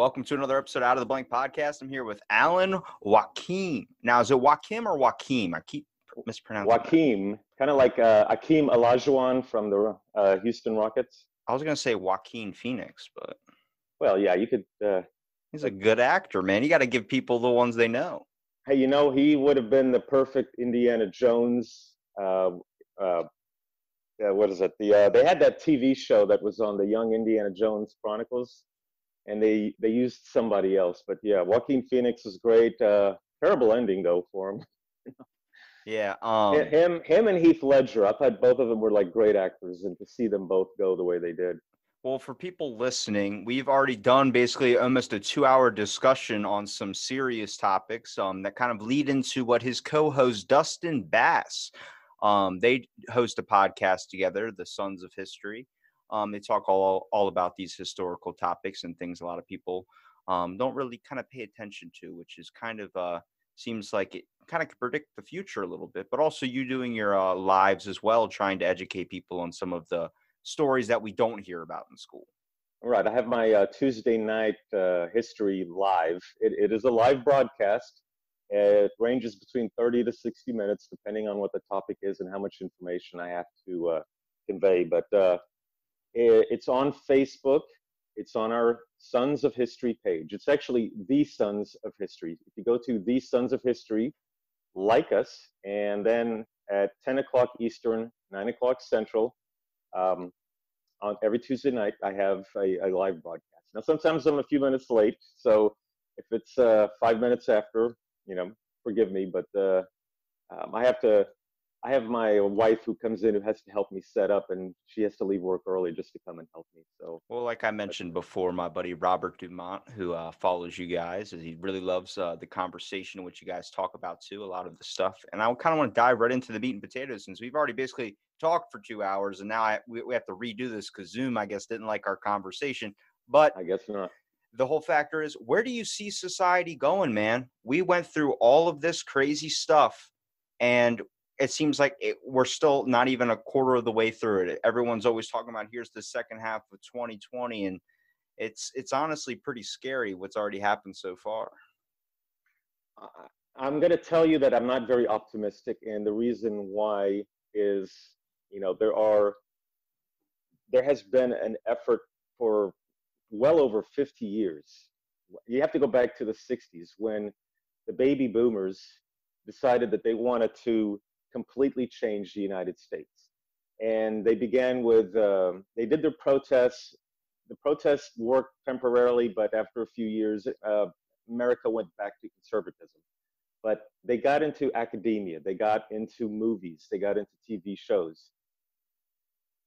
Welcome to another episode Out of the Blank podcast. I'm here with Alan Wakim. Now, is it Wakim or Wakim? I keep mispronouncing. that. Wakim, kind of like uh, Akeem Olajuwon from the uh, Houston Rockets. I was gonna say Joaquin Phoenix, but Well, yeah, you could. Uh, he's a good actor, man. You got to give people the ones they know. hey, you know, he would have been the perfect Indiana Jones. Uh, uh, uh, what is it? The uh, they had that TV show that was on the Young Indiana Jones Chronicles, and they they used somebody else. But yeah, Joaquin Phoenix was great. Uh, terrible ending though for him. Yeah. Um. him him and Heath Ledger. I thought both of them were like great actors, and to see them both go the way they did. Well, for people listening, we've already done basically almost a two-hour discussion on some serious topics um, that kind of lead into what his co-host Dustin Bass. Um, they host a podcast together, the Sons of History. Um, they talk all all about these historical topics and things a lot of people um, don't really kind of pay attention to, which is kind of uh, seems like it kind of predict the future a little bit. But also you doing your uh, lives as well, trying to educate people on some of the stories that we don't hear about in school. All right, I have my uh, Tuesday night uh, history live. It, it is a live broadcast. It ranges between 30 to 60 minutes, depending on what the topic is and how much information I have to uh, convey. But uh, it's on Facebook. It's on our Sons of History page. It's actually the Sons of History. If you go to the Sons of History, like us, and then at 10 o'clock Eastern, 9 o'clock Central, um, on every Tuesday night, I have a, a live broadcast. Now, sometimes I'm a few minutes late, so if it's uh, five minutes after, you know, forgive me, but uh, um, I have to. I have my wife who comes in who has to help me set up, and she has to leave work early just to come and help me. So, Well, like I mentioned before, my buddy Robert Dumont, who uh, follows you guys, he really loves uh, the conversation which you guys talk about too, a lot of the stuff. And I kind of want to dive right into the meat and potatoes since we've already basically talked for two hours, and now I, we, we have to redo this because Zoom, I guess, didn't like our conversation. But I guess not. the whole factor is, where do you see society going, man? We went through all of this crazy stuff, and it seems like it, we're still not even a quarter of the way through it. Everyone's always talking about here's the second half of 2020, and it's it's honestly pretty scary what's already happened so far. I'm going to tell you that I'm not very optimistic, and the reason why is, you know, there are, there has been an effort for well over 50 years. You have to go back to the 60s when the baby boomers decided that they wanted to completely changed the United States, and they began with, um, they did their protests. The protests worked temporarily, but after a few years, uh, America went back to conservatism but they got into academia, they got into movies, they got into TV shows.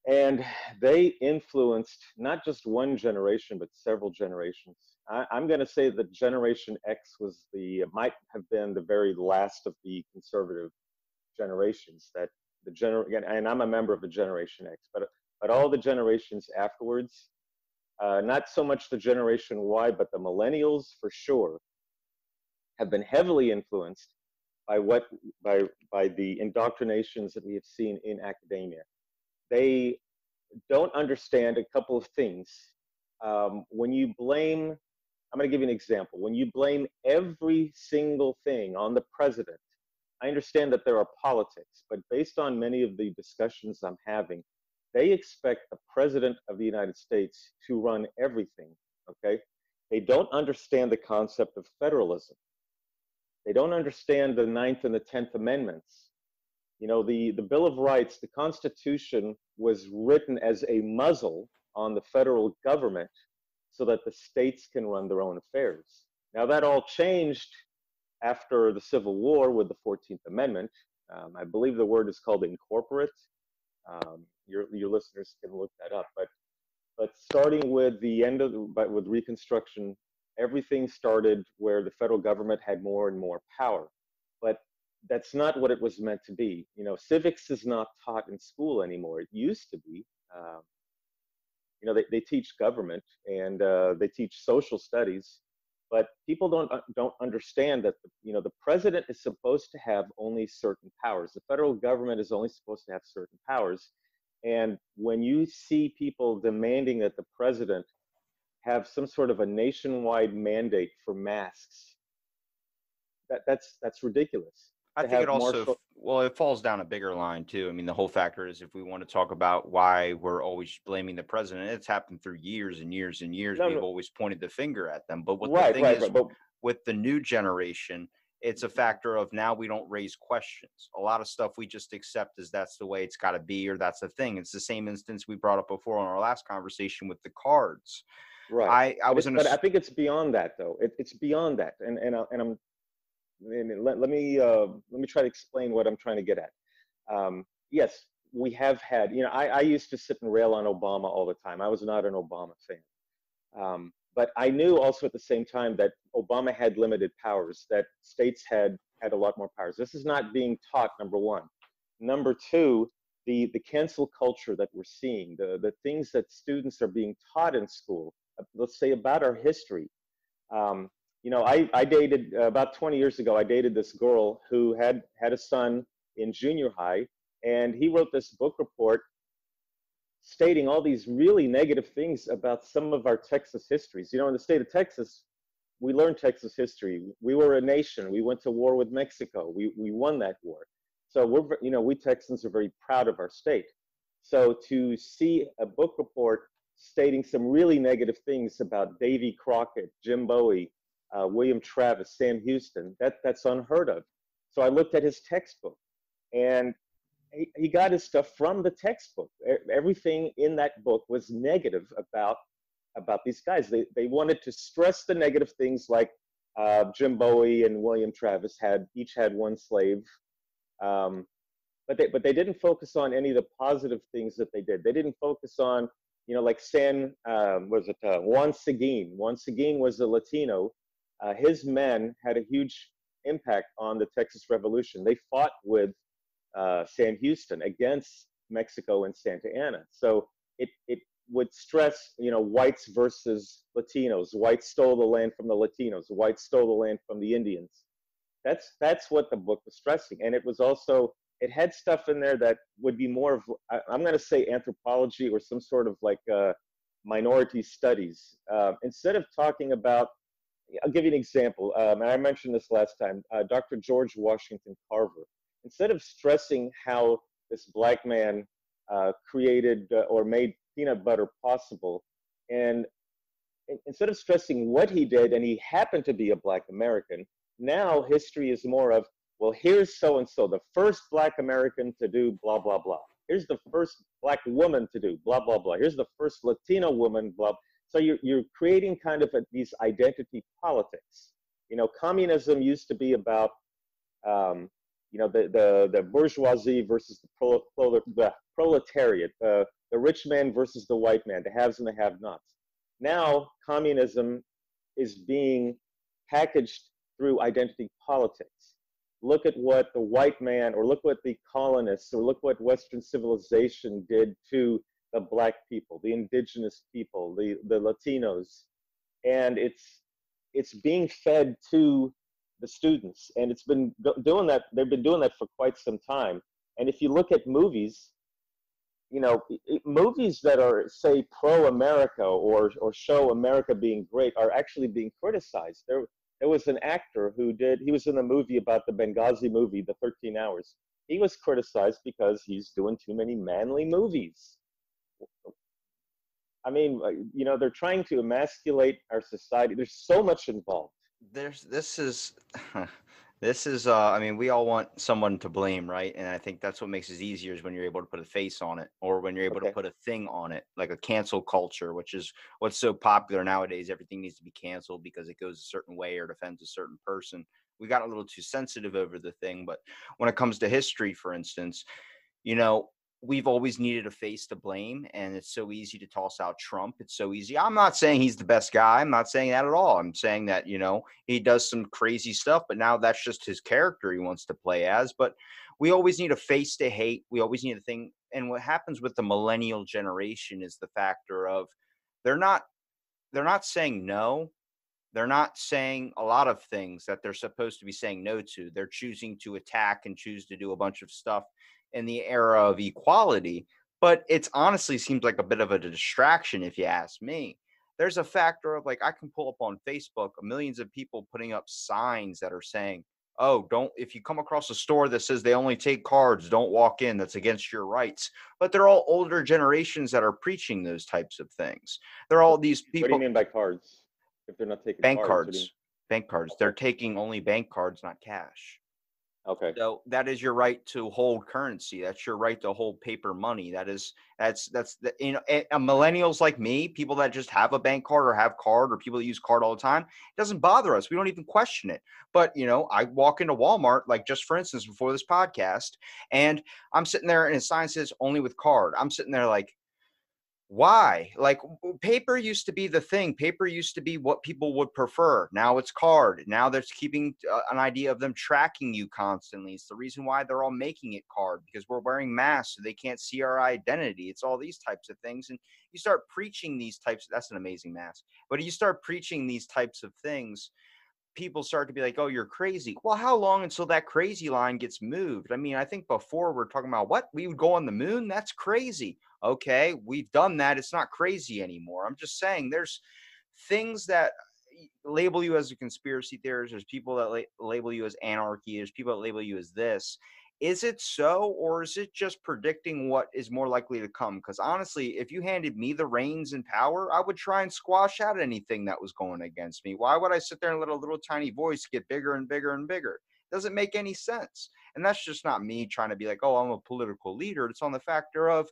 And they influenced not just one generation, but several generations. I, I'm going to say that Generation X was the, might have been the very last of the conservative generations that the gener and I'm a member of the Generation X, but, but all the generations afterwards, uh, not so much the Generation Y, but the millennials for sure, have been heavily influenced by what by by the indoctrinations that we have seen in academia. They don't understand a couple of things. Um, when you blame, I'm going to give you an example. When you blame every single thing on the president, I understand that there are politics, but based on many of the discussions I'm having, they expect the president of the United States to run everything. Okay, they don't understand the concept of federalism. They don't understand the Ninth and the Tenth Amendments. You know, the, the Bill of Rights, the Constitution was written as a muzzle on the federal government so that the states can run their own affairs. Now, that all changed after the Civil War with the 14th Amendment. Um, I believe the word is called incorporate. Um, your, your listeners can look that up. But, but starting with the end of, but with Reconstruction everything started where the federal government had more and more power. But that's not what it was meant to be. You know, civics is not taught in school anymore. It used to be. Uh, you know, they, they teach government and uh, they teach social studies, but people don't uh, don't understand that you know the president is supposed to have only certain powers. The federal government is only supposed to have certain powers, and when you see people demanding that the president have some sort of a nationwide mandate for masks, that, that's that's ridiculous. I think it also well, it falls down a bigger line too. I mean, the whole factor is if we want to talk about why we're always blaming the president, it's happened through years and years and years. No, We've no. always pointed the finger at them. But what right, the thing right, is right, but, with the new generation, it's a factor of now we don't raise questions. A lot of stuff we just accept as that's the way it's got to be or that's the thing. It's the same instance we brought up before on our last conversation with the cards. Right. I, I was in a, but I think it's beyond that though. It, it's beyond that, and and I, and I'm let, let me uh, let me try to explain what I'm trying to get at. Um, yes, we have had. You know, I, I used to sit and rail on Obama all the time. I was not an Obama fan, um, but I knew also at the same time that Obama had limited powers. That states had had a lot more powers. This is not being taught. Number one. Number two, the the cancel culture that we're seeing, the the things that students are being taught in school. Uh, let's say about our history. Um, you know, I, I dated uh, about 20 years ago, I dated this girl who had had a son in junior high, and he wrote this book report stating all these really negative things about some of our Texas histories. You know, in the state of Texas, we learned Texas history. We were a nation. We went to war with Mexico. We, we won that war. So we're, you know, we Texans are very proud of our state. So to see a book report stating some really negative things about Davy Crockett, Jim Bowie, uh, William Travis, Sam Houston. That, that's unheard of. So I looked at his textbook and he, he got his stuff from the textbook. Everything in that book was negative about, about these guys. They, they wanted to stress the negative things like uh, Jim Bowie and William Travis had each had one slave. Um, but they, but they didn't focus on any of the positive things that they did. They didn't focus on, you know, like San, um, was it uh, Juan Seguin? Juan Seguin was a Latino uh, his men had a huge impact on the Texas Revolution. They fought with uh, Sam Houston against Mexico and Santa Anna. So it, it would stress, you know, whites versus Latinos. Whites stole the land from the Latinos. Whites stole the land from the Indians. That's that's what the book was stressing, and it was also it had stuff in there that would be more of I, am going to say anthropology or some sort of like uh, minority studies. Uh, instead of talking about I'll give you an example. Um, and I mentioned this last time. Uh, Dr. George Washington Carver. Instead of stressing how this black man uh, created uh, or made peanut butter possible, and instead of stressing what he did, and he happened to be a black American, now history is more of, well, here's so and so, the first black American to do blah, blah, blah. Here's the first black woman to do blah, blah, blah. Here's the first Latino woman, blah. So you're, you're creating kind of a, these identity politics. You know, communism used to be about, um, you know, the, the, the bourgeoisie versus the, pro, pro, the proletariat, the, the rich man versus the white man, the haves and the have-nots. Now, communism is being packaged through identity politics. Look at what the white man, or look what the colonists, or look what Western civilization did to the black people, the indigenous people, the, the Latinos. And it's, it's being fed to the students. And it's been doing that, they've been doing that for quite some time. And if you look at movies, you know, movies that are, say, pro-America or, or show America being great are actually being criticized. There, there was an actor who did, he was in a movie about the Benghazi movie, The 13 Hours. He was criticized because he's doing too many manly movies. I mean, you know, they're trying to emasculate our society. There's so much involved. There's this is this is uh I mean, we all want someone to blame, right? And I think that's what makes it easier is when you're able to put a face on it or when you're able okay. to put a thing on it, like a cancel culture, which is what's so popular nowadays. Everything needs to be canceled because it goes a certain way or defends a certain person. We got a little too sensitive over the thing, but when it comes to history, for instance, you know, we've always needed a face to blame, and it's so easy to toss out Trump. It's so easy. I'm not saying he's the best guy. I'm not saying that at all. I'm saying that, you know, he does some crazy stuff, but now that's just his character he wants to play as. But we always need a face to hate. We always need a thing. And what happens with the millennial generation is the factor of they're not they're not saying no. They're not saying a lot of things that they're supposed to be saying no to. They're choosing to attack and choose to do a bunch of stuff in the era of equality. But it's honestly seems like a bit of a distraction, if you ask me. There's a factor of like I can pull up on Facebook millions of people putting up signs that are saying, oh don't if you come across a store that says they only take cards don't walk in that's against your rights but they're all older generations that are preaching those types of things they're all these people What do you mean by cards? If they're not taking bank cards, cards bank cards they're taking only bank cards not cash Okay. so that is your right to hold currency that's your right to hold paper money that is that's that's the you know and, millennials like me people that just have a bank card or have card or people that use card all the time it doesn't bother us we don't even question it but you know i walk into walmart like just for instance before this podcast and i'm sitting there and a sign says only with card i'm sitting there like why like paper used to be the thing paper used to be what people would prefer now it's card now there's keeping uh, an idea of them tracking you constantly it's the reason why they're all making it card because we're wearing masks so they can't see our identity it's all these types of things and you start preaching these types that's an amazing mask but you start preaching these types of things people start to be like, oh, you're crazy. Well, how long until that crazy line gets moved? I mean, I think before we're talking about what we would go on the moon. That's crazy. Okay, we've done that. It's not crazy anymore. I'm just saying there's things that eh, label you as a conspiracy theorist. There's people that la- label you as anarchy. There's people that label you as this. Is it so, or is it just predicting what is more likely to come? Because honestly, if you handed me the reins and power, I would try and squash out anything that was going against me. Why would I sit there and let a little tiny voice get bigger and bigger and bigger? Doesn't make any sense. And that's just not me trying to be like, oh, I'm a political leader. It's on the factor of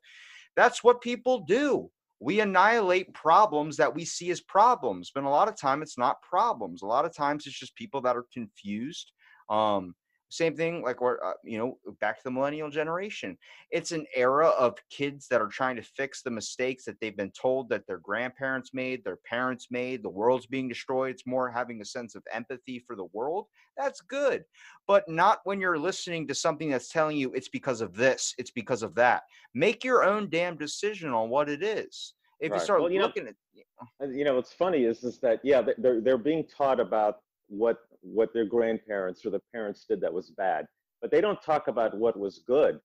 that's what people do. We annihilate problems that we see as problems, but a lot of time it's not problems. A lot of times it's just people that are confused. Um, same thing like we're uh, you know back to the millennial generation. It's an era of kids that are trying to fix the mistakes that they've been told that their grandparents made their parents made the world's being destroyed it's more having a sense of empathy for the world. That's good but not when you're listening to something that's telling you it's because of this it's because of that. Make your own damn decision on what it is. If you start Well, you know- looking at Uh, you know what's funny is is that yeah they're they're being taught about what what their grandparents or their parents did that was bad. But they don't talk about what was good.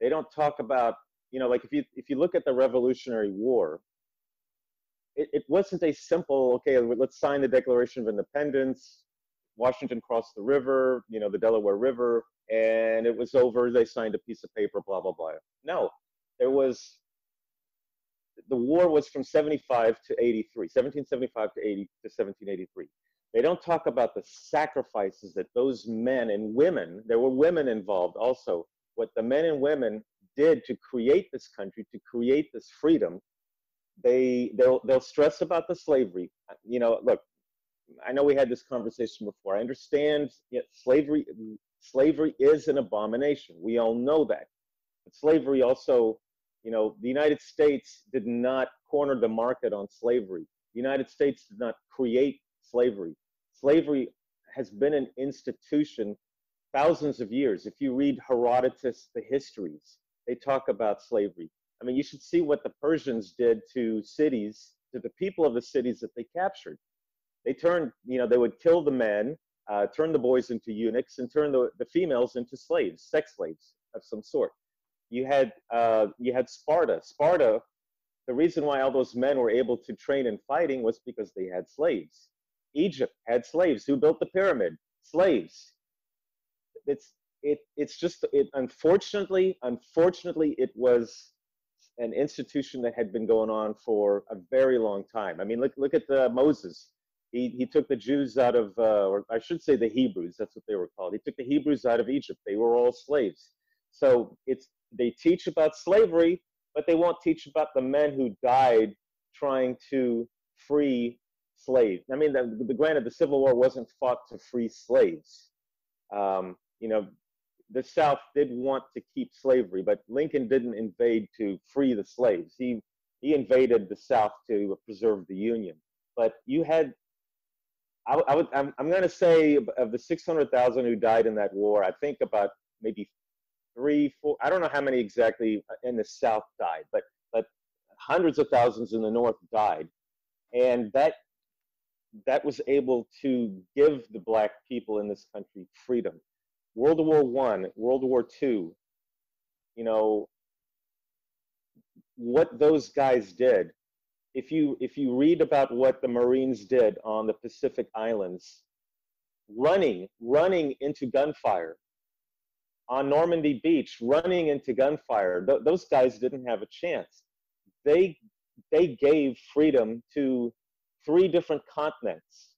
They don't talk about you know like if you if you look at the revolutionary war it, it wasn't a simple okay let's sign the declaration of independence washington crossed the river you know the delaware river and it was over they signed a piece of paper blah blah blah. No there was the war was from 75 to 83 1775 to 80 to 1783 they don't talk about the sacrifices that those men and women there were women involved also. What the men and women did to create this country to create this freedom they they'll they'll stress about the slavery. You know look i know we had this conversation before. I understand yeah, slavery slavery is an abomination. We all know that. But slavery also you know the united states did not corner the market on slavery. The united states did not create slavery. Slavery has been an institution thousands of years. If you read herodotus the histories they talk about slavery. I mean you should see what the persians did to cities to the people of the cities that they captured. They turned you know they would kill the men uh, turn the boys into eunuchs and turn the, the females into slaves sex slaves of some sort. You had uh, you had Sparta. Sparta, the reason why all those men were able to train in fighting was because they had slaves. Egypt had slaves. Who built the pyramid? Slaves. It's it it's just it unfortunately unfortunately it was an institution that had been going on for a very long time. I mean look look at the Moses. He, he took the Jews out of, uh, or I should say the Hebrews, that's what they were called. He took the Hebrews out of Egypt. They were all slaves. So it's they teach about slavery, but they won't teach about the men who died trying to free slaves. I mean, the, the granted, the Civil War wasn't fought to free slaves. Um, you know, the South did want to keep slavery, but Lincoln didn't invade to free the slaves. He he invaded the South to preserve the Union. But you had, I, I would, I'm, I'm going to say of the 600,000 who died in that war, I think about maybe three, four, I don't know how many exactly in the South died, but but hundreds of thousands in the North died, and that that was able to give the black people in this country freedom. World War One, World War Two, you know, what those guys did. If you if you read about what the Marines did on the Pacific Islands, running running into gunfire on Normandy Beach, running into gunfire, th- those guys didn't have a chance. They they gave freedom to three different continents.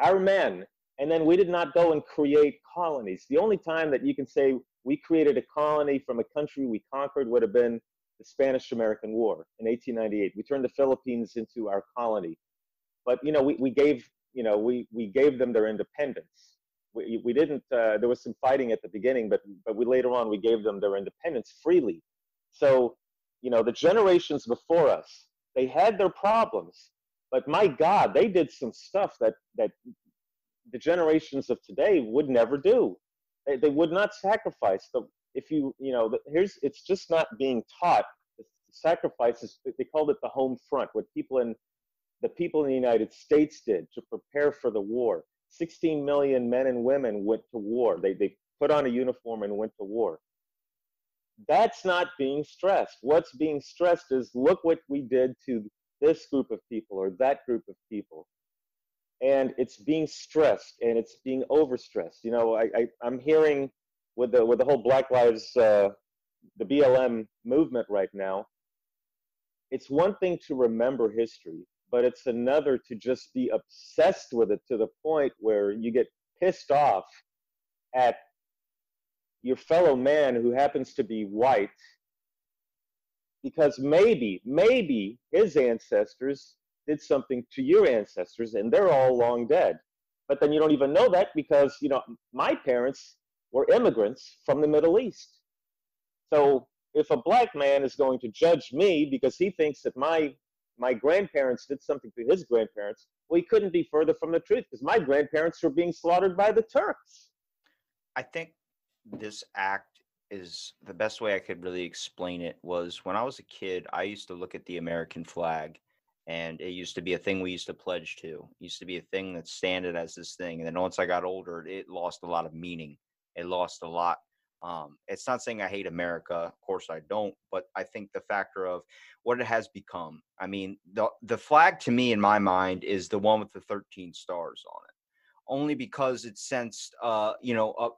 Our men, and then we did not go and create colonies. The only time that you can say we created a colony from a country we conquered would have been the Spanish American War in 1898. We turned the Philippines into our colony. But you know, we, we gave you know we, we gave them their independence. We, we didn't uh, there was some fighting at the beginning, but but we later on we gave them their independence freely. So, you know, the generations before us, they had their problems, but my God, they did some stuff that that the generations of today would never do. They, they would not sacrifice. The, if you, you know, here's, it's just not being taught. The sacrifices, they called it the home front, what people in, the people in the United States did to prepare for the war. 16 million men and women went to war. They, they put on a uniform and went to war. That's not being stressed. What's being stressed is look what we did to this group of people or that group of people. And it's being stressed and it's being overstressed. You know i, I am hearing with the with the whole black lives uh, the blm movement right now it's one thing to remember history but it's another to just be obsessed with it to the point where you get pissed off at your fellow man who happens to be white because maybe, maybe his ancestors did something to your ancestors and they're all long dead. But then you don't even know that because, you know, my parents were immigrants from the Middle East. So if a black man is going to judge me because he thinks that my my grandparents did something to his grandparents, well, he couldn't be further from the truth because my grandparents were being slaughtered by the Turks. I think this act is the best way I could really explain it was when I was a kid, I used to look at the American flag and it used to be a thing we used to pledge to. It used to be a thing that standed as this thing. And then once I got older, it lost a lot of meaning. It lost a lot. Um, it's not saying I hate America, of course I don't, but I think the factor of what it has become. I mean, the the flag to me in my mind is the one with the 13 stars on it only because it sensed, uh, you know, uh,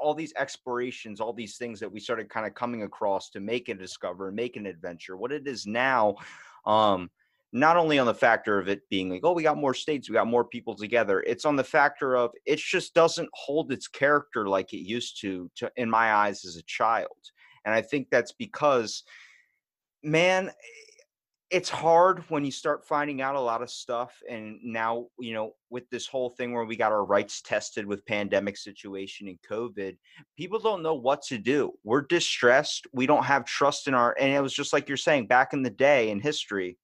all these explorations, all these things that we started kind of coming across to make a discover, make an adventure. What it is now, um, not only on the factor of it being like, oh, we got more states, we got more people together. It's on the factor of it just doesn't hold its character like it used to, to in my eyes as a child. And I think that's because, man, it's hard when you start finding out a lot of stuff and now you know with this whole thing where we got our rights tested with pandemic situation and covid people don't know what to do. We're distressed. We don't have trust in our and it was just like you're saying back in the day in history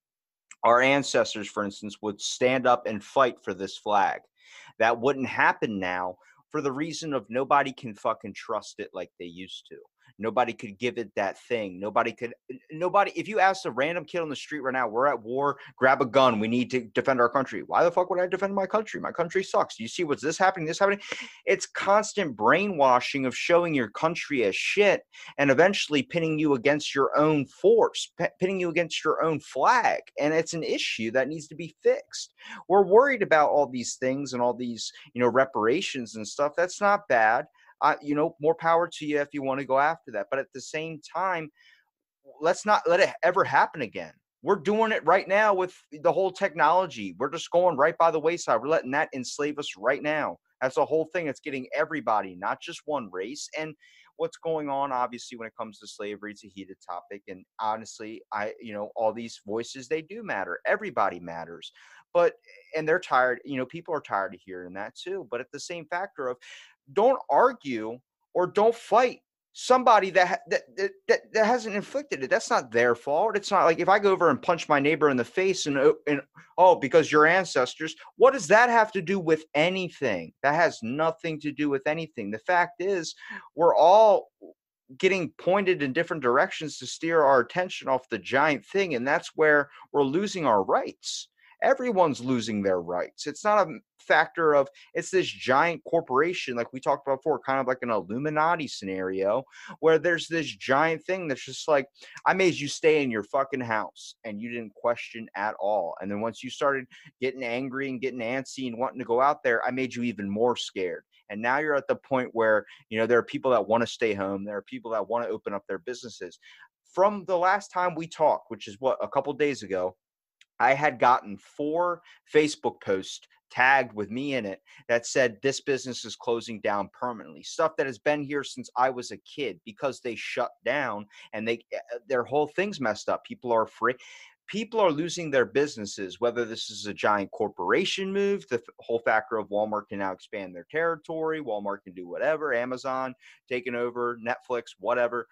our ancestors for instance would stand up and fight for this flag. That wouldn't happen now for the reason of nobody can fucking trust it like they used to Nobody could give it that thing. Nobody could, nobody, if you ask a random kid on the street right now, we're at war, grab a gun, we need to defend our country. Why the fuck would I defend my country? My country sucks. You see what's this happening, this happening? It's constant brainwashing of showing your country as shit and eventually pinning you against your own force, pinning you against your own flag. And it's an issue that needs to be fixed. We're worried about all these things and all these, you know, reparations and stuff. That's not bad you know, more power to you if you want to go after that. But at the same time, let's not let it ever happen again. We're doing it right now with the whole technology. We're just going right by the wayside. We're letting that enslave us right now. That's the whole thing. It's getting everybody, not just one race. And what's going on, obviously, when it comes to slavery, it's a heated topic. And honestly, I, you know, all these voices, they do matter. Everybody matters. But, and they're tired, you know, people are tired of hearing that too. But at the same factor of don't argue or don't fight somebody that, that that that hasn't inflicted it. That's not their fault. It's not like if I go over and punch my neighbor in the face and oh, and oh because your ancestors. What does that have to do with anything? That has nothing to do with anything. The fact is, we're all getting pointed in different directions to steer our attention off the giant thing and that's where we're losing our rights everyone's losing their rights. It's not a factor of it's this giant corporation, like we talked about before, kind of like an Illuminati scenario, where there's this giant thing that's just like, I made you stay in your fucking house and you didn't question at all. And then once you started getting angry and getting antsy and wanting to go out there, I made you even more scared. And now you're at the point where, you know, there are people that want to stay home, there are people that want to open up their businesses. From the last time we talked, which is what, a couple days ago, I had gotten four Facebook posts tagged with me in it that said this business is closing down permanently. Stuff that has been here since I was a kid because they shut down and they eh, eh, their whole thing's messed up. People are afraid. People are losing their businesses, whether this is a giant corporation move, the whole factor of Walmart can now expand their territory, Walmart can do whatever, Amazon taking over, Netflix, whatever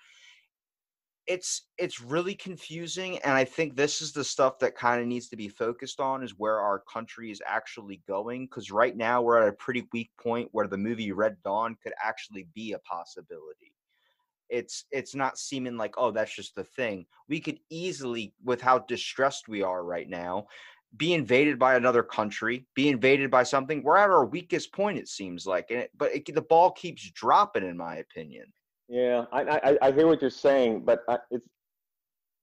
it's it's really confusing and i think this is the stuff that kind of needs to be focused on is where our country is actually going because right now we're at a pretty weak point where the movie red dawn could actually be a possibility. It's it's not seeming like oh that's just the thing. We could easily with how distressed we are right now be invaded by another country be invaded by something. We're at our weakest point it seems like and it, but it, the ball keeps dropping in my opinion yeah, I, I, I hear what you're saying, but it's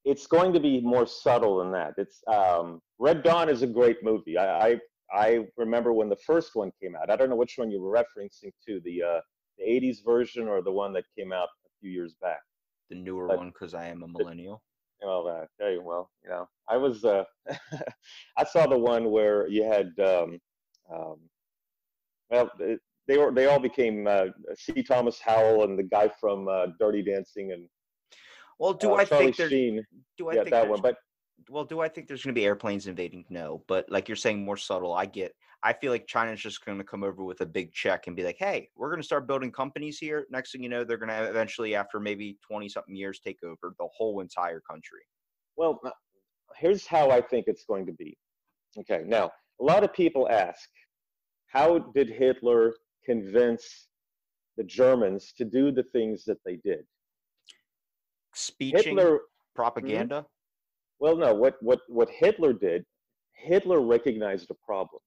it's going to be more subtle than that. It's um, Red Dawn is a great movie. I, I, I remember when the first one came out. I don't know which one you were referencing to the uh, the '80s version or the one that came out a few years back. The newer but, one, because I am a millennial. Well, uh, okay, well, you know, I was uh, I saw the one where you had um, um, well, it, they were they all became uh, C. Thomas Howell and the guy from uh, Dirty Dancing and well, do uh, I Charlie think Sheen. Do I yeah, think that one? But well, do I think there's going to be airplanes invading? No, but like you're saying, more subtle. I get. I feel like China's just going to come over with a big check and be like, "Hey, we're going to start building companies here." Next thing you know, they're going to eventually, after maybe twenty something years, take over the whole entire country. Well, uh, here's how I think it's going to be. Okay, now a lot of people ask, how did Hitler convince the Germans to do the things that they did. Speeching, Hitler, propaganda. Hmm? Well, no. What what what Hitler did? Hitler recognized a problem,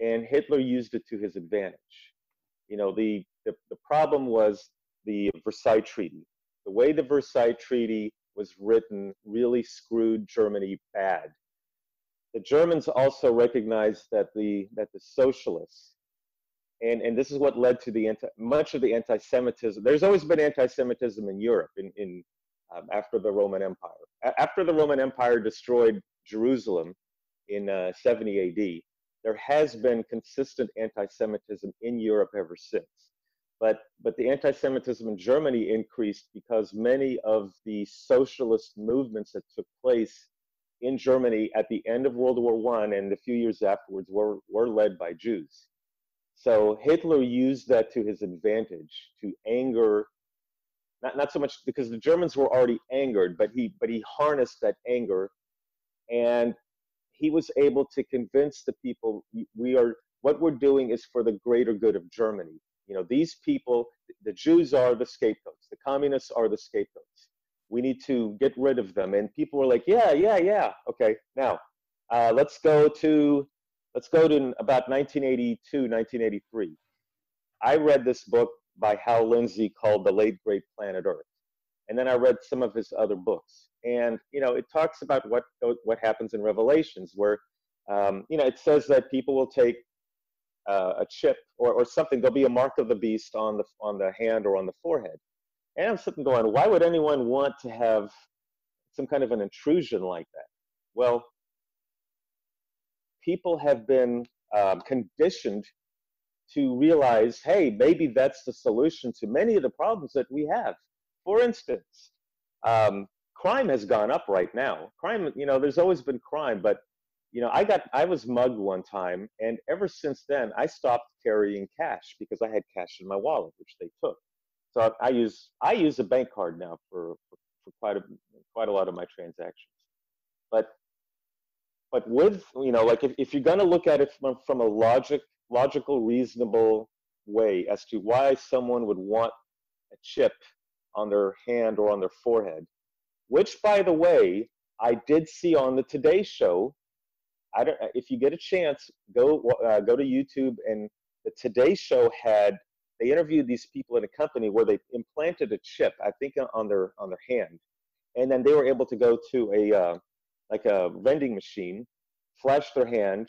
and Hitler used it to his advantage. You know, the the, the problem was the Versailles Treaty. The way the Versailles Treaty was written really screwed Germany bad. The Germans also recognized that the that the socialists and and this is what led to the anti, much of the anti-Semitism. There's always been anti-Semitism in Europe in, in um, after the Roman Empire. A- after the Roman Empire destroyed Jerusalem in uh, 70 AD, there has been consistent anti-Semitism in Europe ever since. But but the anti-Semitism in Germany increased because many of the socialist movements that took place in Germany at the end of World War One and a few years afterwards were were led by Jews. So Hitler used that to his advantage to anger, not, not so much because the Germans were already angered, but he, but he harnessed that anger and he was able to convince the people we are, what we're doing is for the greater good of Germany. You know, these people, the Jews are the scapegoats, the communists are the scapegoats. We need to get rid of them. And people were like, yeah, yeah, yeah. Okay, now uh, let's go to Let's go to about 1982, 1983. I read this book by Hal Lindsey called The Late Great Planet Earth. And then I read some of his other books. And, you know, it talks about what, what happens in Revelations, where, um, you know, it says that people will take uh, a chip or, or something, there'll be a mark of the beast on the, on the hand or on the forehead. And I'm sitting going, why would anyone want to have some kind of an intrusion like that? Well, people have been um, conditioned to realize, hey, maybe that's the solution to many of the problems that we have. For instance, um, crime has gone up right now. Crime, you know, there's always been crime, but you know, I got, I was mugged one time, and ever since then, I stopped carrying cash because I had cash in my wallet, which they took. So I, I use I use a bank card now for, for, for quite a quite a lot of my transactions. But but with you know like if, if you're going to look at it from, from a logic logical reasonable way as to why someone would want a chip on their hand or on their forehead which by the way i did see on the today show i don't if you get a chance go uh, go to youtube and the today show had they interviewed these people in a company where they implanted a chip i think on their on their hand and then they were able to go to a uh, like a vending machine, flash their hand,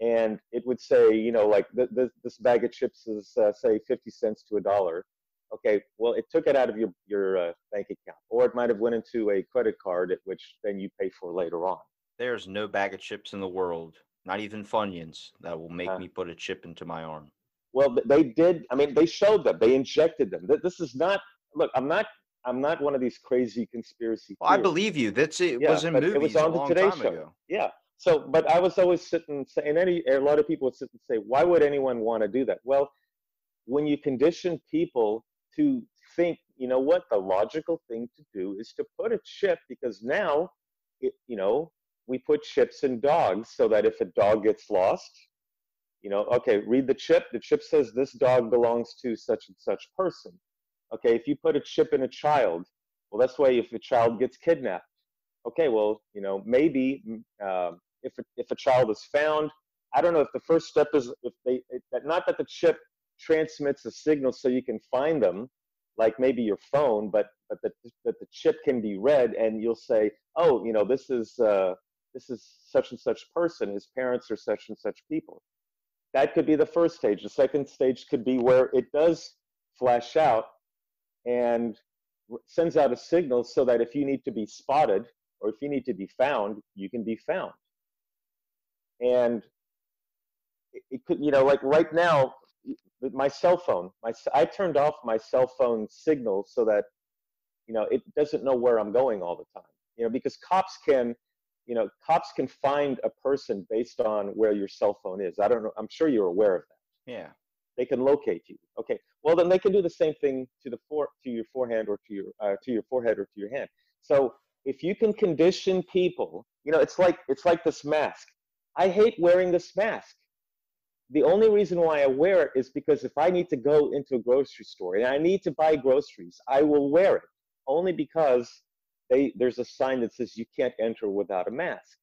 and it would say, you know, like th- th- this bag of chips is uh, say 50 cents to a dollar. Okay, well, it took it out of your your uh, bank account, or it might have went into a credit card, which then you pay for later on. There's no bag of chips in the world, not even Funyuns, that will make uh, me put a chip into my arm. Well, they did. I mean, they showed them. They injected them. This is not. Look, I'm not I'm not one of these crazy conspiracy. Well, I believe you. That's it. Yeah, was in movies. It was on the Today Show. Ago. Yeah. So, but I was always sitting saying, and any a lot of people would sit and say, why would anyone want to do that? Well, when you condition people to think, you know what, the logical thing to do is to put a chip because now, it, you know, we put chips in dogs so that if a dog gets lost, you know, okay, read the chip. The chip says this dog belongs to such and such person. Okay, if you put a chip in a child, well, that's why if a child gets kidnapped, okay, well, you know, maybe uh, if a, if a child is found, I don't know if the first step is if they that not that the chip transmits a signal so you can find them, like maybe your phone, but but that that the chip can be read and you'll say, oh, you know, this is uh, this is such and such person. His parents are such and such people. That could be the first stage. The second stage could be where it does flash out and sends out a signal so that if you need to be spotted or if you need to be found, you can be found. And it could, you know, like right now, my cell phone, my, I turned off my cell phone signal so that, you know, it doesn't know where I'm going all the time. You know, because cops can, you know, cops can find a person based on where your cell phone is. I don't know. I'm sure you're aware of that. Yeah they can locate you. Okay, well then they can do the same thing to the for, to your forehand or to your uh, to your forehead or to your hand. So if you can condition people, you know, it's like it's like this mask. I hate wearing this mask. The only reason why I wear it is because if I need to go into a grocery store and I need to buy groceries, I will wear it only because they, there's a sign that says you can't enter without a mask.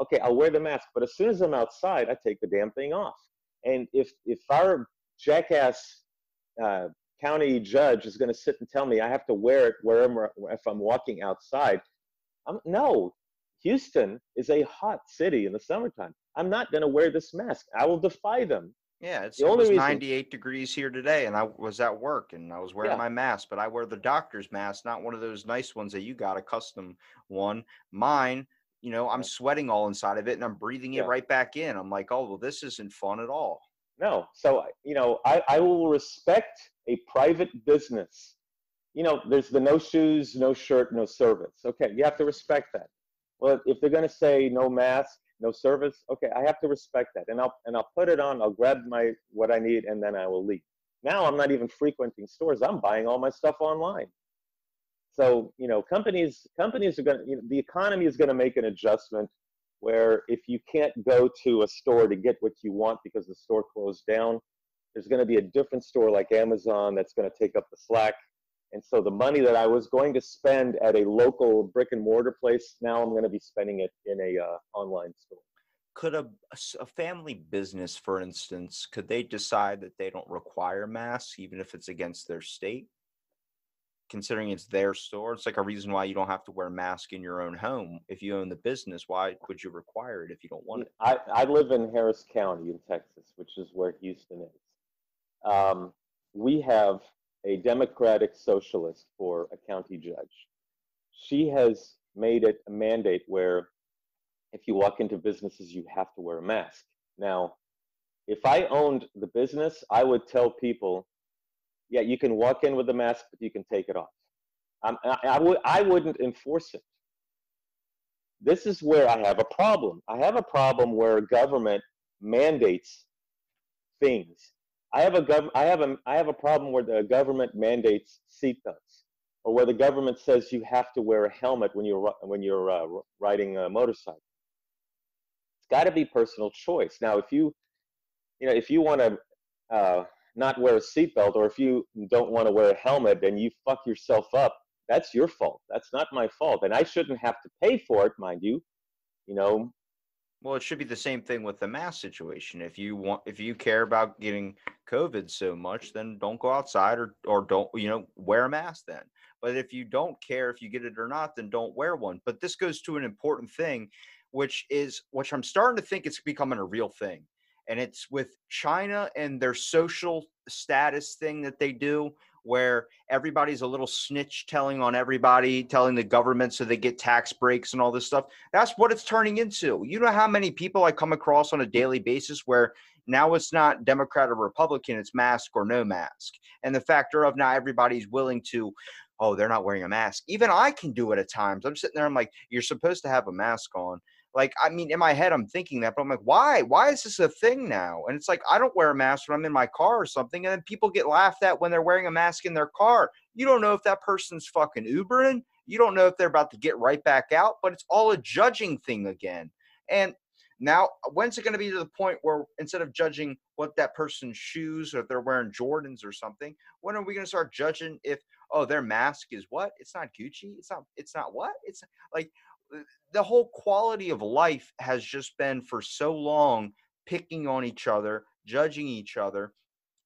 Okay, I'll wear the mask, but as soon as I'm outside, I take the damn thing off. And if if our jackass uh, county judge is going to sit and tell me I have to wear it wherever if I'm walking outside. I'm, no, Houston is a hot city in the summertime. I'm not going to wear this mask. I will defy them. Yeah, it's the it was reason, 98 degrees here today, and I was at work and I was wearing yeah. my mask, but I wear the doctor's mask, not one of those nice ones that you got a custom one. Mine, you know, I'm sweating all inside of it and I'm breathing it right back in. I'm like, oh, well, this isn't fun at all. No. So, you know, I, I will respect a private business. You know, there's the no shoes, no shirt, no service. Okay, you have to respect that. Well, if they're going to say no mask, no service, okay, I have to respect that. And I'll, and I'll put it on, I'll grab my, what I need, and then I will leave. Now I'm not even frequenting stores. I'm buying all my stuff online. So, you know, companies, companies are going to, you know, the economy is going to make an adjustment where if you can't go to a store to get what you want because the store closed down, there's going to be a different store like Amazon that's going to take up the slack. And so the money that I was going to spend at a local brick and mortar place, now I'm going to be spending it in a uh, online store. Could a, a family business, for instance, could they decide that they don't require masks even if it's against their state? Considering it's their store, it's like a reason why you don't have to wear a mask in your own home. If you own the business, why would you require it if you don't want it? I, I live in Harris County in Texas, which is where Houston is. Um, we have a Democratic socialist for a county judge. She has made it a mandate where if you walk into businesses, you have to wear a mask. Now, if I owned the business, I would tell people yeah, you can walk in with a mask, but you can take it off. Um, I, I, w- I wouldn't enforce it. This is where I have a problem. I have a problem where government mandates things I have a gov- I have a I have a problem where the government mandates seatbelts, or where the government says you have to wear a helmet when you're when you're uh, riding a motorcycle. It's got to be personal choice. Now, if you you know if you want to uh, not wear a seatbelt, or if you don't want to wear a helmet and you fuck yourself up, that's your fault. That's not my fault, and I shouldn't have to pay for it, mind you. You know, well, it should be the same thing with the mask situation. If you want, if you care about getting COVID so much, then don't go outside or or don't you know wear a mask then. But if you don't care if you get it or not, then don't wear one. But this goes to an important thing, which is which I'm starting to think it's becoming a real thing, and it's with China and their social status thing that they do where everybody's a little snitch telling on everybody, telling the government so they get tax breaks and all this stuff. That's what it's turning into. You know how many people I come across on a daily basis where now it's not Democrat or Republican, it's mask or no mask. And the factor of now everybody's willing to, oh, they're not wearing a mask. Even I can do it at times. I'm sitting there, I'm like, you're supposed to have a mask on. Like, I mean, in my head, I'm thinking that, but I'm like, why? Why is this a thing now? And it's like, I don't wear a mask when I'm in my car or something. And then people get laughed at when they're wearing a mask in their car. You don't know if that person's fucking Ubering. You don't know if they're about to get right back out, but it's all a judging thing again. And now, when's it going to be to the point where instead of judging what that person's shoes or if they're wearing Jordans or something, when are we going to start judging if oh their mask is what? It's not Gucci. It's not. It's not what? It's like Uh, the whole quality of life has just been for so long picking on each other, judging each other.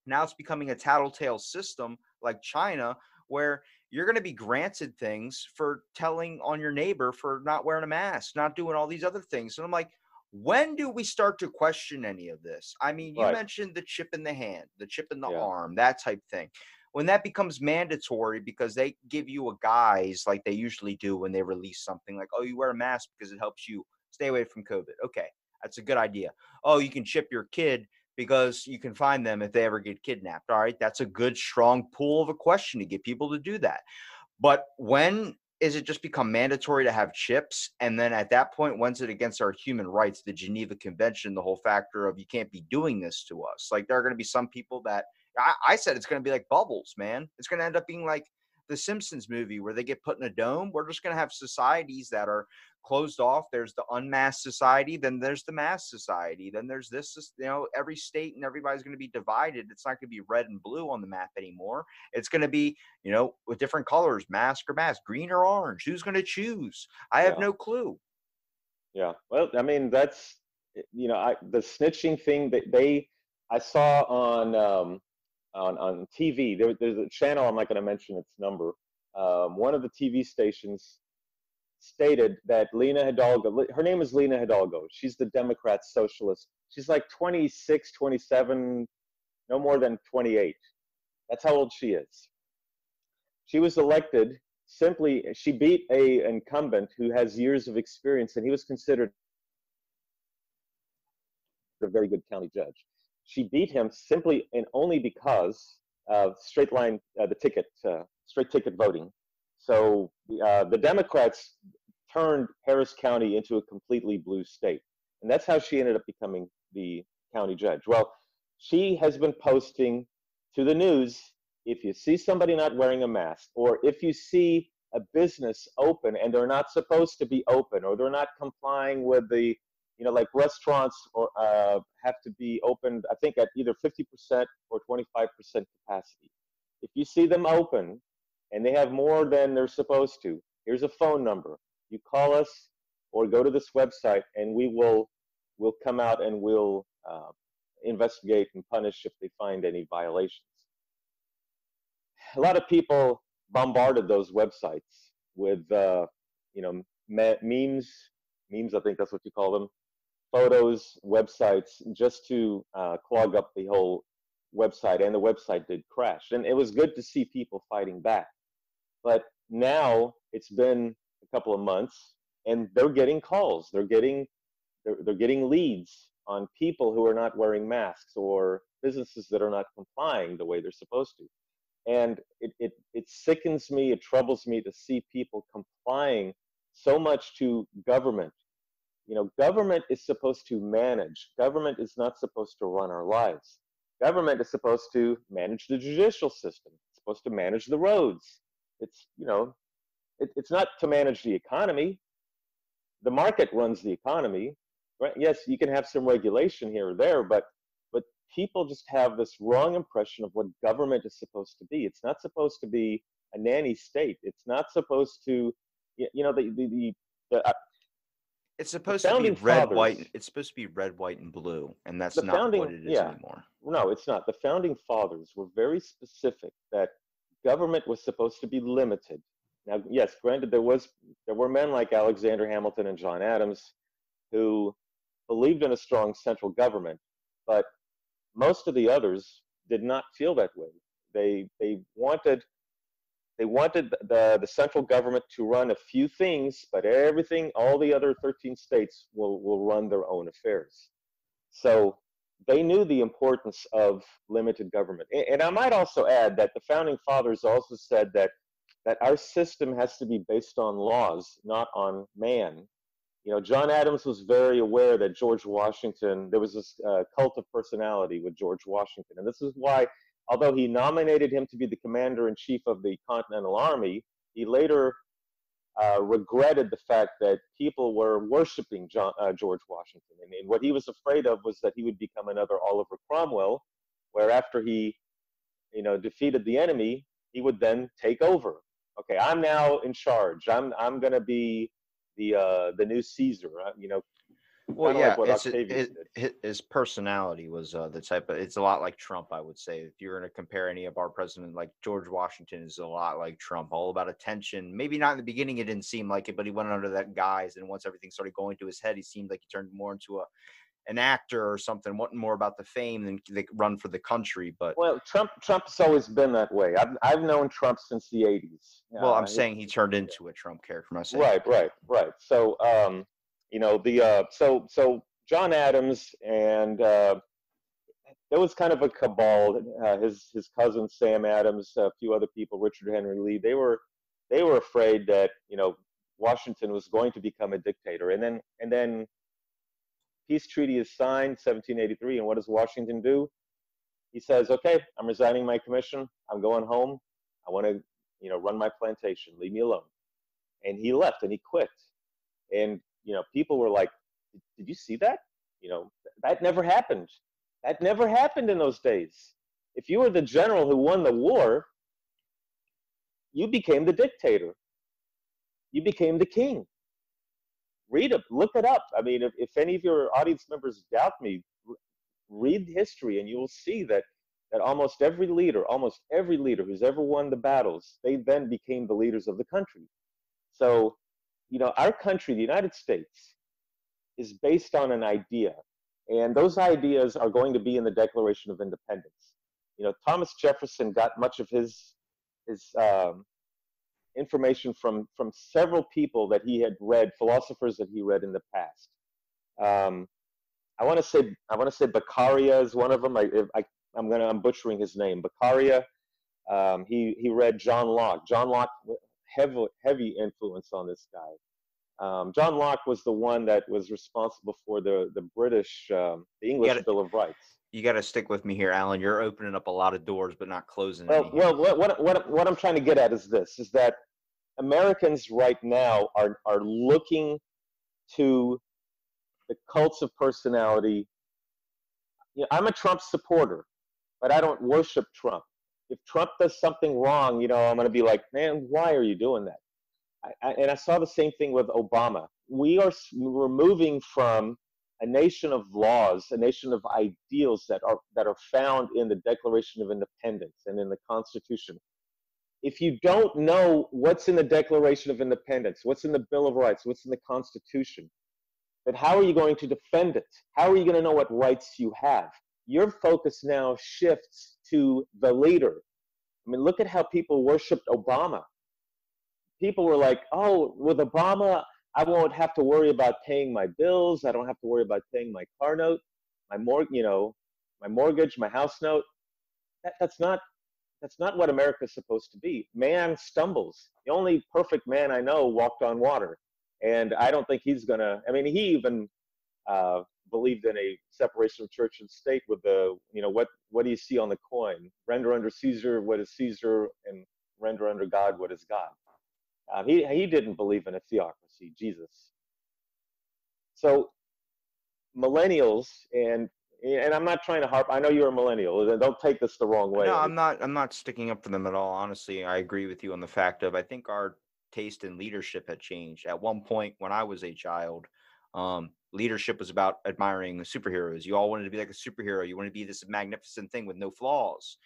Now it's becoming a tattletale system like China, where you're going to be granted things for telling on your neighbor for not wearing a mask, not doing all these other things. And I'm like, when do we start to question any of this? I mean, you right. mentioned the chip in the hand, the chip in the yeah. arm, that type thing when that becomes mandatory because they give you a guise like they usually do when they release something like, oh, you wear a mask because it helps you stay away from COVID. Okay, that's a good idea. Oh, you can chip your kid because you can find them if they ever get kidnapped. All right, that's a good, strong pool of a question to get people to do that. But when is it just become mandatory to have chips? And then at that point, when's it against our human rights, the Geneva Convention, the whole factor of you can't be doing this to us? Like there are going to be some people that I, I said it's going to be like bubbles, man. It's going to end up being like the Simpsons movie where they get put in a dome. We're just going to have societies that are closed off. There's the unmasked society, then there's the masked society, then there's this, this, you know, every state and everybody's going to be divided. It's not going to be red and blue on the map anymore. It's going to be, you know, with different colors, mask or mask, green or orange. Who's going to choose? I have yeah. no clue. Yeah. Well, I mean, that's, eh, you know, I, the snitching thing that they, I saw on, um, on, on TV. There, there's a channel, I'm not going to mention its number. Um, one of the TV stations stated that Lina Hidalgo, her name is Lina Hidalgo. She's the Democrat socialist. She's like 26, 27, no more than 28. That's how old she is. She was elected simply, she beat a incumbent who has years of experience and he was considered a very good county judge she beat him simply and only because of straight line, uh, the ticket, uh, straight ticket voting. So uh, the Democrats turned Harris County into a completely blue state. And that's how she ended up becoming the county judge. Well, she has been posting to the news if you see somebody not wearing a mask, or if you see a business open and they're not supposed to be open, or they're not complying with the you know, like restaurants or uh, have to be opened, I think at either 50% or 25% capacity. If you see them open and they have more than they're supposed to, here's a phone number. You call us or go to this website and we will will come out and we'll uh, investigate and punish if they find any violations. A lot of people bombarded those websites with, uh, you know, memes, memes, I think that's what you call them, photos, websites, just to uh, clog up the whole website, and the website did crash. And it was good to see people fighting back. But now it's been a couple of months, and they're getting calls. They're getting they're, they're getting leads on people who are not wearing masks or businesses that are not complying the way they're supposed to. And it, it, it sickens me, it troubles me to see people complying so much to government you know, government is supposed to manage. Government is not supposed to run our lives. government is supposed to manage the judicial system. It's supposed to manage the roads. It's you know, it, it's not to manage the economy. The market runs the economy. Right? Yes, you can have some regulation here or there, but but people just have this wrong impression of what government is supposed to be. It's not supposed to be a nanny state. It's not supposed to, you know, the the, the, the uh, it's supposed to be red, fathers, white. It's supposed to be red, white, and blue, and that's not founding, what it is yeah, anymore. No, it's not. The founding fathers were very specific that government was supposed to be limited. Now, yes, granted, there was there were men like Alexander Hamilton and John Adams who believed in a strong central government, but most of the others did not feel that way. They they wanted they wanted the, the central government to run a few things, but everything, all the other 13 states will, will run their own affairs. So they knew the importance of limited government. And, I might also add that the founding fathers also said that, that our system has to be based on laws, not on man. You know, John Adams was very aware that George Washington, there was this uh, cult of personality with George Washington. And this is why although he nominated him to be the commander in chief of the Continental Army, he later uh, regretted the fact that people were worshiping John, uh, George Washington. And, and, what he was afraid of was that he would become another Oliver Cromwell, where after he, you know, defeated the enemy, he would then take over. Okay, I'm now in charge. I'm I'm going to be the uh, the new Caesar. Uh, you know, well, yeah, like it's it, it, his personality was uh, the type of. It's a lot like Trump, I would say. If you're going to compare any of our president, like George Washington is a lot like Trump, all about attention. Maybe not in the beginning, it didn't seem like it, but he went under that guise, and once everything started going to his head, he seemed like he turned more into a an actor or something, wanting more about the fame than the run for the country. But well, Trump Trump's always been that way. I've I've known Trump since the '80s. Well, I'm saying he turned into a Trump character. Myself. Right, right, right. So. um you know the uh, so so John Adams and uh, there was kind of a cabal. Uh, his his cousin Sam Adams, a few other people, Richard Henry Lee. They were they were afraid that you know Washington was going to become a dictator, and then and then peace treaty is signed, 1783, and what does Washington do? He says, "Okay, I'm resigning my commission. I'm going home. I want to you know run my plantation. Leave me alone." And he left and he quit. And you know, people were like, did you see that? You know, that never happened. That never happened in those days. If you were the general who won the war, you became the dictator. You became the king. Read it, look it up. I mean, if, if any of your audience members doubt me, read history and you will see that that almost every leader, almost every leader who's ever won the battles, they then became the leaders of the country. So you know, our country, the United States, is based on an idea. And those ideas are going to be in the Declaration of Independence. You know, Thomas Jefferson got much of his, his um, information from, from several people that he had read, philosophers that he read in the past. Um, I want to say I want to say Beccaria is one of them. I, I I'm gonna I'm butchering his name. Beccaria. Um, he he read John Locke. John Locke heavy, heavy influence on this guy. Um, John Locke was the one that was responsible for the the British, um, the English gotta, Bill of Rights. You got to stick with me here, Alan. You're opening up a lot of doors, but not closing. Well, well, what, what what what I'm trying to get at is this: is that Americans right now are are looking to the cults of personality. You know, I'm a Trump supporter, but I don't worship Trump if Trump does something wrong, you know, I'm going to be like, man, why are you doing that? I, I, and I saw the same thing with Obama. We are we're moving from a nation of laws, a nation of ideals that are that are found in the Declaration of Independence and in the Constitution. If you don't know what's in the Declaration of Independence, what's in the Bill of Rights, what's in the Constitution, then how are you going to defend it? How are you going to know what rights you have? Your focus now shifts to the leader. I mean, look at how people worshiped Obama. People were like, oh, with Obama, I won't have to worry about paying my bills. I don't have to worry about paying my car note, my mor- you know, my mortgage, my house note. That, that's not that's not what America's supposed to be. Man stumbles. The only perfect man I know walked on water, and I don't think he's gonna. I mean, he even uh, believed in a separation of church and state with the, you know, what, what do you see on the coin? Render under Caesar what is Caesar and render under God what is God. Uh, he, he didn't believe in a theocracy, Jesus. So millennials and and I'm not trying to harp. I know you're a millennial. Don't take this the wrong way. No, I'm not. I'm not sticking up for them at all. Honestly, I agree with you on the fact of I think our taste in leadership had changed. At one point, when I was a child, um, leadership was about admiring superheroes. You all wanted to be like a superhero. You wanted to be this magnificent thing with no flaws,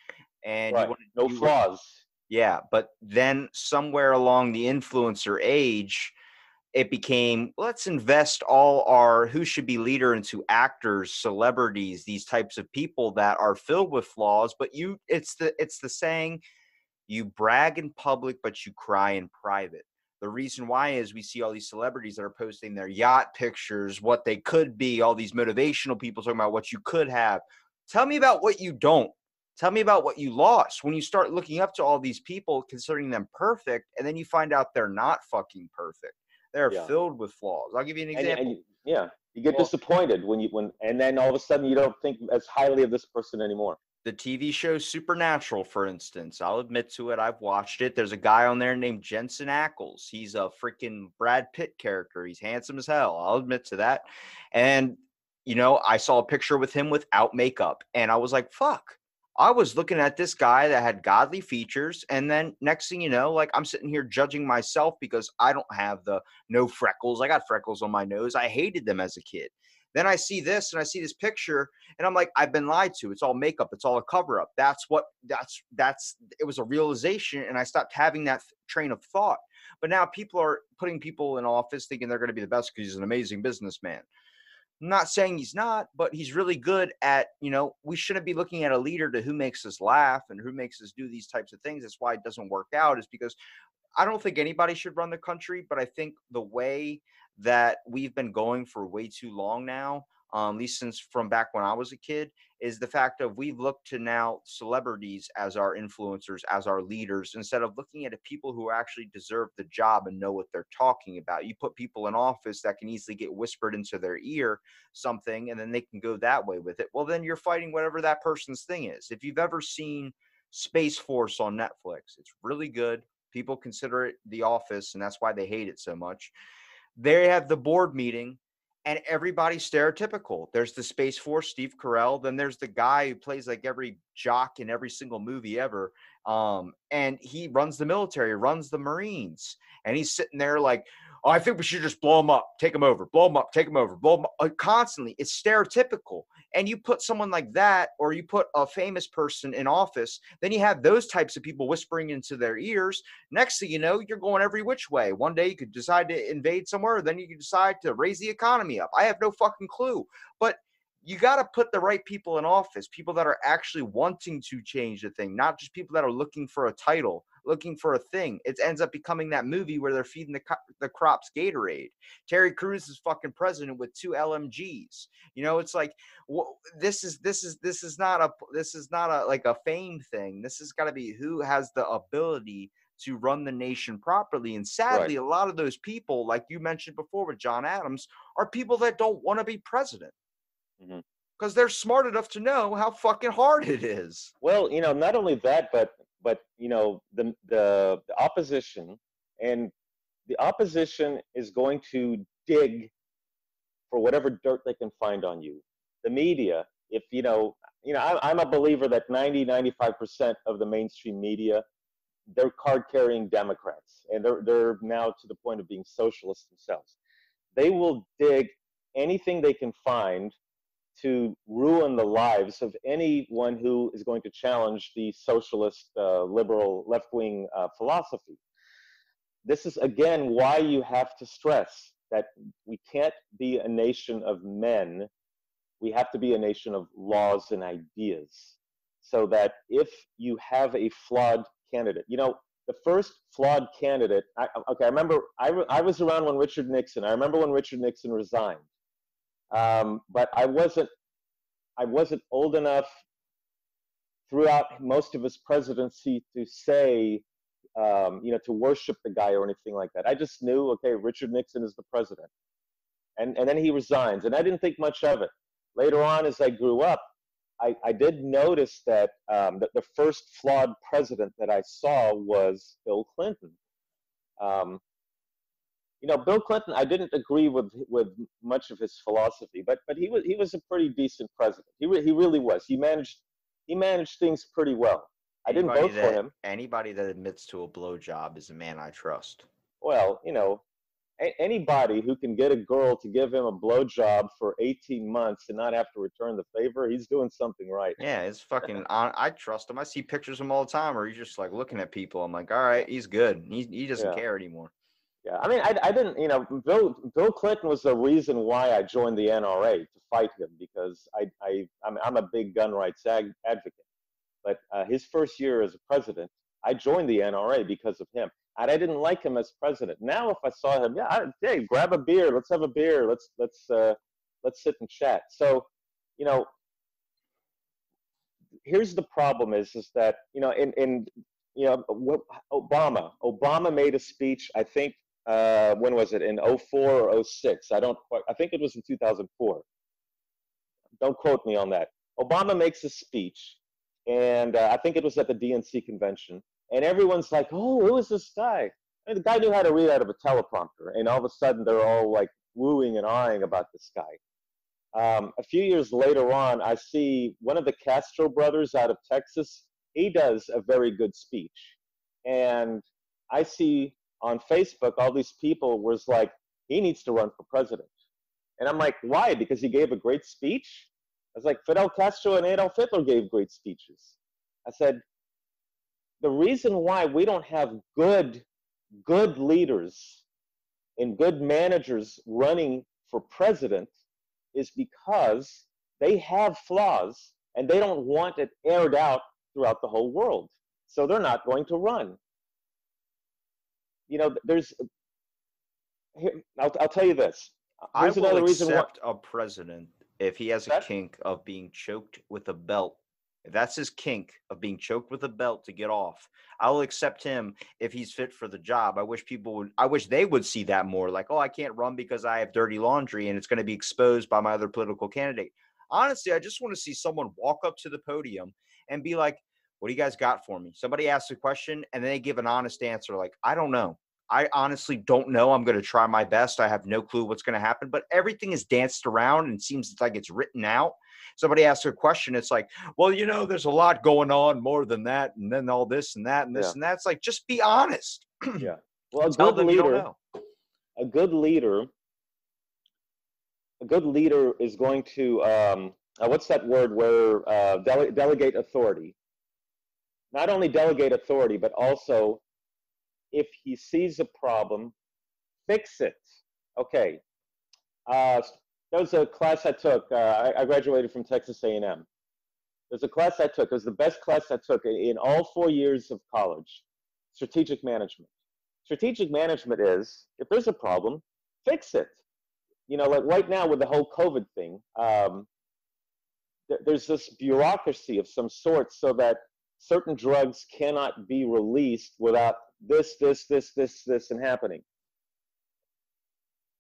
and right. you wanted, no flaws. Were, yeah, but then somewhere along the influencer age, it became let's invest all our who should be leader into actors celebrities these types of people that are filled with flaws but you it's the it's the saying you brag in public but you cry in private the reason why is we see all these celebrities that are posting their yacht pictures what they could be all these motivational people talking about what you could have tell me about what you don't tell me about what you lost when you start looking up to all these people considering them perfect and then you find out they're not fucking perfect they're yeah. filled with flaws. I'll give you an example. And, and yeah, you get well, disappointed when you when and then all of a sudden you don't think as highly of this person anymore. The TV show Supernatural, for instance, I'll admit to it. I've watched it. There's a guy on there named Jensen Ackles. He's a freaking Brad Pitt character. He's handsome as hell. I'll admit to that. And you know, I saw a picture with him without makeup, and I was like, "Fuck." I was looking at this guy that had godly features, and then next thing you know, like I'm sitting here judging myself because I don't have the no freckles. I got freckles on my nose. I hated them as a kid. Then I see this and I see this picture, and I'm like, I've been lied to. It's all makeup. It's all a cover up. That's what. That's that's. It was a realization, and I stopped having that train of thought. But now people are putting people in office thinking they're going to be the best because he's an amazing businessman. I'm not saying he's not, but he's really good at, you know, we shouldn't be looking at a leader to who makes us laugh and who makes us do these types of things. That's why it doesn't work out, is because I don't think anybody should run the country, but I think the way that we've been going for way too long now um, at least since from back when I was a kid, is the fact of we've looked to now celebrities as our influencers, as our leaders, instead of looking at people who actually deserve the job and know what they're talking about. You put people in office that can easily get whispered into their ear something, and then they can go that way with it. Well, then you're fighting whatever that person's thing is. If you've ever seen Space Force on Netflix, it's really good. People consider it The Office, and that's why they hate it so much. They have the board meeting and everybody's stereotypical. There's the Space Force, Steve Carell. Then there's the guy who plays like every jock in every single movie ever. Um, and he runs the military, runs the Marines, and he's sitting there like, oh, I think we should just blow them up, take them over, blow them up, take them over, blow them up. Uh, constantly. It's stereotypical. And you put someone like that, or you put a famous person in office, then you have those types of people whispering into their ears. Next thing you know, you're going every which way. One day you could decide to invade somewhere, then you could decide to raise the economy up. I have no fucking clue. But you got to put the right people in office, people that are actually wanting to change the thing, not just people that are looking for a title, looking for a thing. It ends up becoming that movie where they're feeding the the crops Gatorade. Terry Crews is fucking president with two LMGs. You know, it's like well, this is this is this is not a this is not a like a fame thing. This has got to be who has the ability to run the nation properly. And sadly, right. a lot of those people, like you mentioned before with John Adams, are people that don't want to be president because mm-hmm. they're smart enough to know how fucking hard it is. Well, you know, not only that, but but you know, the the, the opposition and the opposition is going to dig for whatever dirt they can find on you. The media, if you know, you know, I'm, I'm a believer that 90, 95% of the mainstream media, they're card carrying Democrats, and they're they're now to the point of being socialists themselves. They will dig anything they can find to ruin the lives of anyone who is going to challenge the socialist, uh, liberal, left wing uh, philosophy. This is, again, why you have to stress that we can't be a nation of men. We have to be a nation of laws and ideas. So that if you have a flawed candidate, you know, the first flawed candidate, I, okay, I remember I, I was around when Richard Nixon, I remember when Richard Nixon resigned um, but I wasn't I wasn't old enough throughout most of his presidency to say um, you know to worship the guy or anything like that. I just knew okay, Richard Nixon is the president, and and then he resigns, and I didn't think much of it. Later on, as I grew up, I, I did notice that um, that the first flawed president that I saw was Bill Clinton. Um, you know, Bill Clinton, I didn't agree with with much of his philosophy, but but he was he was a pretty decent president. He re, he really was. He managed he managed things pretty well. I didn't Anybody vote that, for him. Anybody that admits to a blowjob is a man I trust. Well, you know, a- anybody who can get a girl to give him a blowjob for 18 months and not have to return the favor, he's doing something right. Yeah, it's fucking. on, I trust him. I see pictures of him all the time, or he's just like looking at people. I'm like, all right, he's good. He he doesn't Yeah. care anymore. Yeah, I mean, I, I didn't, you know, Bill Bill Clinton was the reason why I joined the NRA to fight him because I I I'm, I'm a big gun rights ag- advocate. But uh, his first year as a president, I joined the NRA because of him, and I didn't like him as president. Now, if I saw him, yeah, I, hey, grab a beer, let's have a beer, let's let's uh, let's sit and chat. So, you know, here's the problem: is is that you know, in in you know, Obama Obama made a speech, I think uh, when was it? In 04 or 06 i don't quite i think it was in 2004 don't quote me on that. Obama makes a speech and uh, i think it was at the dnc convention and everyone's like oh who is this guy? And the guy knew how to read out of a teleprompter and all of a sudden they're all like wooing and eyeing about this guy. Um, a few years later on i see one of the castro brothers out of texas he does a very good speech and i see on Facebook, all these people was like, he needs to run for president. And I'm like, why? Because he gave a great speech? I was like, Fidel Castro and Adolf Hitler gave great speeches. I said, the reason why we don't have good, good leaders and good managers running for president is because they have flaws and they don't want it aired out throughout the whole world. So they're not going to run you know, there's. Here, I'll, I'll tell you this. I will reason why. accept a president if he has a kink of being choked with a belt. If that's his kink of being choked with a belt to get off, I will accept him if he's fit for the job. I wish people would. I wish they would see that more. Like, oh, I can't run because I have dirty laundry and it's going to be exposed by my other political candidate. Honestly, I just want to see someone walk up to the podium and be like, "What do you guys got for me?" Somebody asks a question and then they give an honest answer. Like, I don't know. I honestly don't know. I'm going to try my best. I have no clue what's going to happen, but everything is danced around and seems like it's written out. Somebody asks a question, it's like, well, you know, there's a lot going on more than that, and then all this and that and this Yeah. and that's like, just be honest. Yeah. Well, a good them you don't leader, a good leader, a good leader is going to um, uh, what's that word where uh, dele- delegate authority. Not only delegate authority, but also if he sees a problem, fix it. Okay. Uh, there was a class I took. Uh, I, I graduated from Texas A&M. There's a class I took. It was the best class I took in all four years of college. Strategic management. Strategic management is if there's a problem, fix it. You know, like right now with the whole COVID thing, um, th- there's this bureaucracy of some sort so that certain drugs cannot be released without this, this, this, this, this, and happening.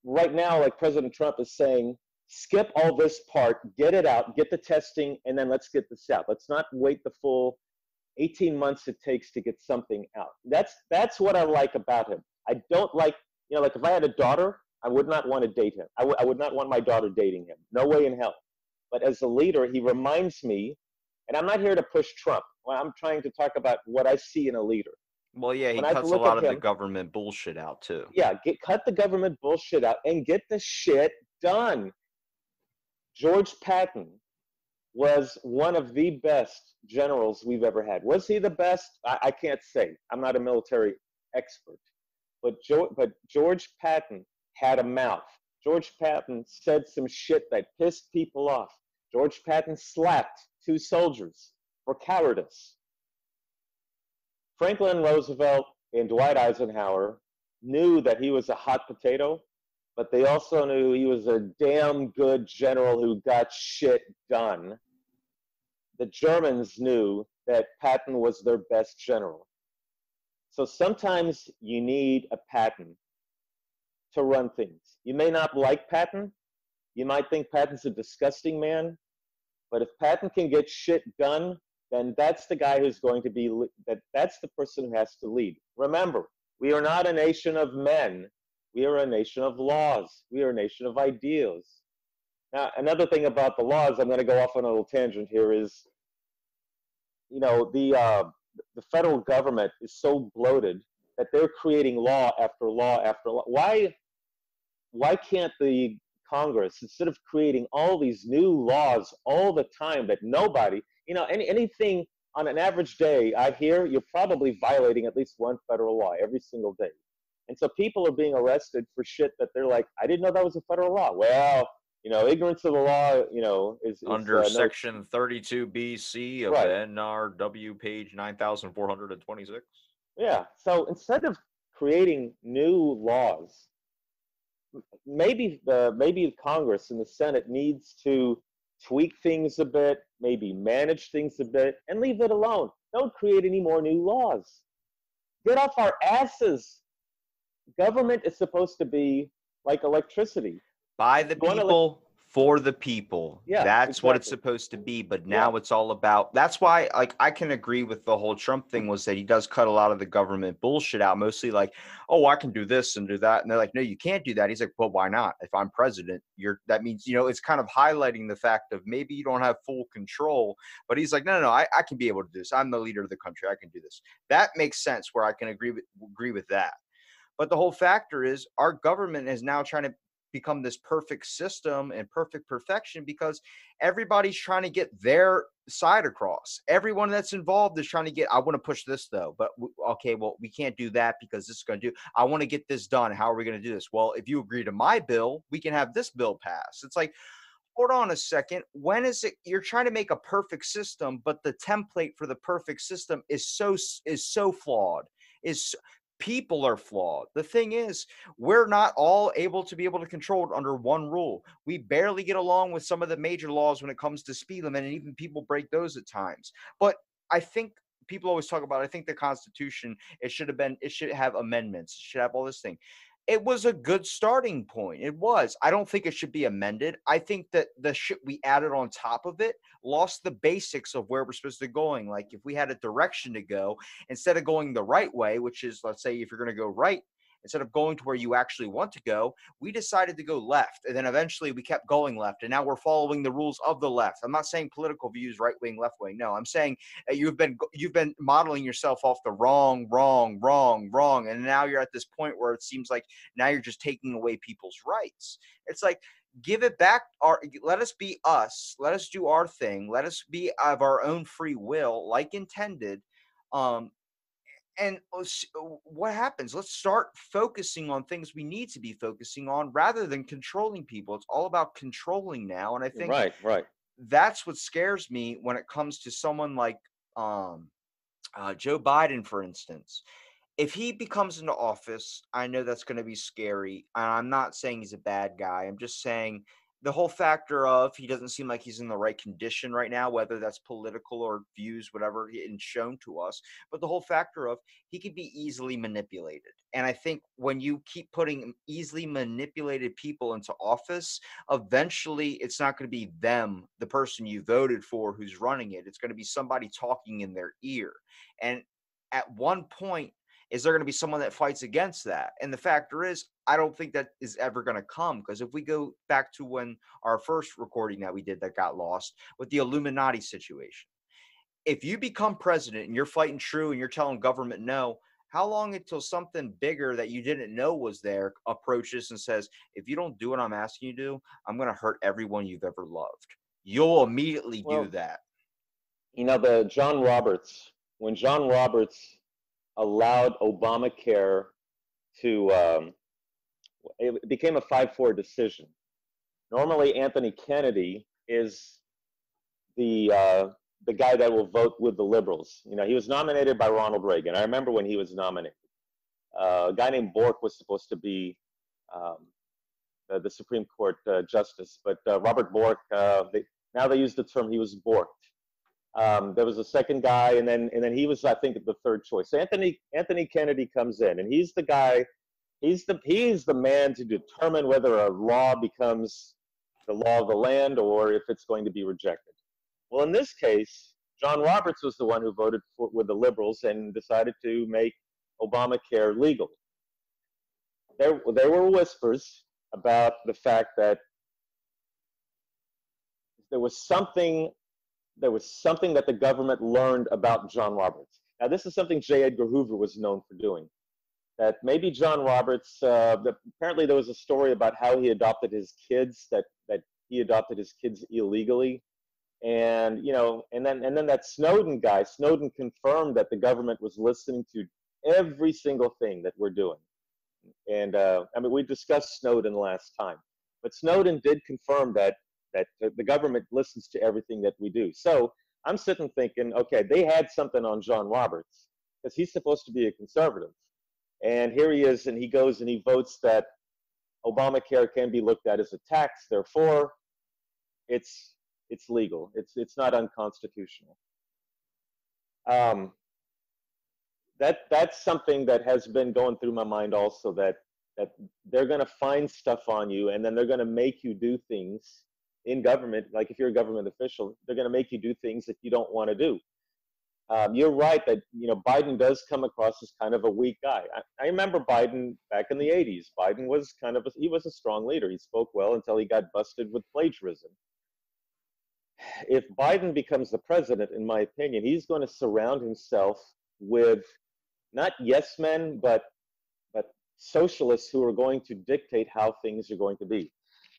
Right now, like President Trump is saying, skip all this part, get it out, get the testing, and then let's get this out. Let's not wait the full 18 months it takes to get something out. That's that's what I like about him. I don't like, you know, like if I had a daughter, I would not want to date him. I would I would not want my daughter dating him. No way in hell. But as a leader, he reminds me, and I'm not here to push Trump. I'm trying to talk about what I see in a leader. Well, yeah, he when cuts a lot of the government bullshit out too. Yeah, get cut the government bullshit out and get the shit done. George Patton was one of the best generals we've ever had. Was he the best? I, I can't say. I'm not a military expert. But, jo- but George Patton had a mouth. George Patton said some shit that pissed people off. George Patton slapped two soldiers for cowardice. Franklin Roosevelt and Dwight Eisenhower knew that he was a hot potato, but they also knew he was a damn good general who got shit done. The Germans knew that Patton was their best general. So sometimes you need a Patton to run things. You may not like Patton. You might think Patton's a disgusting man, but if Patton can get shit done, then that's the guy who's going to be that. That's the person who has to lead. Remember, we are not a nation of men. We are a nation of laws. We are a nation of ideals. Now, another thing about the laws, I'm going to go off on a little tangent here, is, you know, the uh, the federal government is so bloated that they're creating law after law after law. Why, why can't the Congress, instead of creating all these new laws all the time that nobody, you know, any, anything on an average day, I hear you're probably violating at least one federal law every single day. And so people are being arrested for shit that they're like, I didn't know that was a federal law. Well, you know, ignorance of the law, you know, is, is under uh, section 32 BC of Right. NRW page 9426. Yeah. So instead of creating new laws, maybe the maybe Congress and the Senate needs to tweak things a bit, maybe manage things a bit, and leave it alone. Don't create any more new laws. Get off our asses. Government is supposed to be like electricity. By the people, for the people. Yeah, That's what it's supposed to be. But now it's all about that's why like I can agree with the whole Trump thing was that he does cut a lot of the government bullshit out, mostly like, oh, I can do this and do that. And they're like, no, you can't do that. He's like, well, why not? If I'm president, you're that means, you know, it's kind of highlighting the fact of maybe you don't have full control. But he's like, no, no, no, I, I can be able to do this. I'm the leader of the country. I can do this. That makes sense where I can agree with agree with that. But the whole factor is our government is now trying to become this perfect system and perfect perfection because everybody's trying to get their side across. Everyone that's involved is trying to get, I want to push this though, but w- okay, well, we can't do that because this is going to do, I want to get this done. How are we going to do this? Well, if you agree to my bill, we can have this bill pass. It's like, hold on a second. When is it you're trying to make a perfect system, but the template for the perfect system is so is so flawed. Is people are flawed. The thing is, we're not all able to be able to control it under one rule. We barely get along with some of the major laws when it comes to speed limit, and even people break those at times. But I think people always talk about. I think the Constitution it should have been it should have amendments. It should have all this thing. It was a good starting point. It was. I don't think it should be amended. I think that the shit we added on top of it lost the basics of where we're supposed to be going. Like if we had a direction to go, instead of going the right way, which is let's say if you're going to go right, instead of going to where you actually want to go, we decided to go left. And then eventually we kept going left. And now we're following the rules of the left. I'm not saying political views right wing, left wing. No, I'm saying uh, you've been you've been modeling yourself off the wrong, wrong, wrong, wrong. And now you're at this point where it seems like now you're just taking away people's rights. It's like give it back our let us be us let us do our thing let us be of our own free will like intended um and s- uh, what happens let's start focusing on things we need to be focusing on rather than controlling people it's all about controlling now and i think Right, right. that's what scares me when it comes to someone like um, uh, Joe Biden, for instance. If he becomes into office, I know that's going to be scary. And I'm not saying he's a bad guy. I'm just saying the whole factor of he doesn't seem like he's in the right condition right now, whether that's political or views, whatever, and shown to us. But the whole factor of he could be easily manipulated. And I think when you keep putting easily manipulated people into office, eventually it's not going to be them, the person you voted for, who's running it. It's going to be somebody talking in their ear. And at one point, is there going to be someone that fights against that? And the factor is, I don't think that is ever going to come because if we go back to when our first recording that we did that got lost with the Illuminati situation, if you become president and you're fighting true and you're telling government no, how long until something bigger that you didn't know was there approaches and says, if you don't do what I'm asking you to do, I'm going to hurt everyone you've ever loved? You'll immediately Well, do that. You know, the John Roberts, when John Roberts allowed Obamacare to, um, it became a 5 4 decision. Normally, Anthony Kennedy is the, uh, the guy that will vote with the liberals. You know, he was nominated by Ronald Reagan. I remember when he was nominated. Uh, a guy named Bork was supposed to be um, the, the Supreme Court uh, justice, but uh, Robert Bork, uh, they, now they use the term he was borked. Um, there was a second guy, and then and then he was, I think, the third choice. Anthony Anthony Kennedy comes in, and he's the guy. He's the he's the man to determine whether a law becomes the law of the land or if it's going to be rejected. Well, in this case, John Roberts was the one who voted for, with the liberals and decided to make Obamacare legal. There, there were whispers about the fact that there was something there was something that the government learned about John Roberts. Now, this is something J. Edgar Hoover was known for doing. That maybe John Roberts, uh, apparently there was a story about how he adopted his kids, that, that he adopted his kids illegally. And, you know, and then, and then that Snowden guy, Snowden confirmed that the government was listening to every single thing that we're doing. And uh, I mean, we discussed Snowden last time, but Snowden did confirm that that the government listens to everything that we do. So I'm sitting thinking, okay, they had something on John Roberts because he's supposed to be a conservative. And here he is, and he goes and he votes that Obamacare can be looked at as a tax. Therefore, it's it's legal. It's it's not unconstitutional. Um, that that's something that has been going through my mind also. That that they're going to find stuff on you, and then they're going to make you do things in government, like if you're a government official, they're going to make you do things that you don't want to do. Um, you're right that you know Biden does come across as kind of a weak guy. I, I, remember Biden back in the '80s. Biden was kind of a, he was a strong leader. He spoke well until he got busted with plagiarism. If Biden becomes the president, in my opinion, he's going to surround himself with not yes men, but but socialists who are going to dictate how things are going to be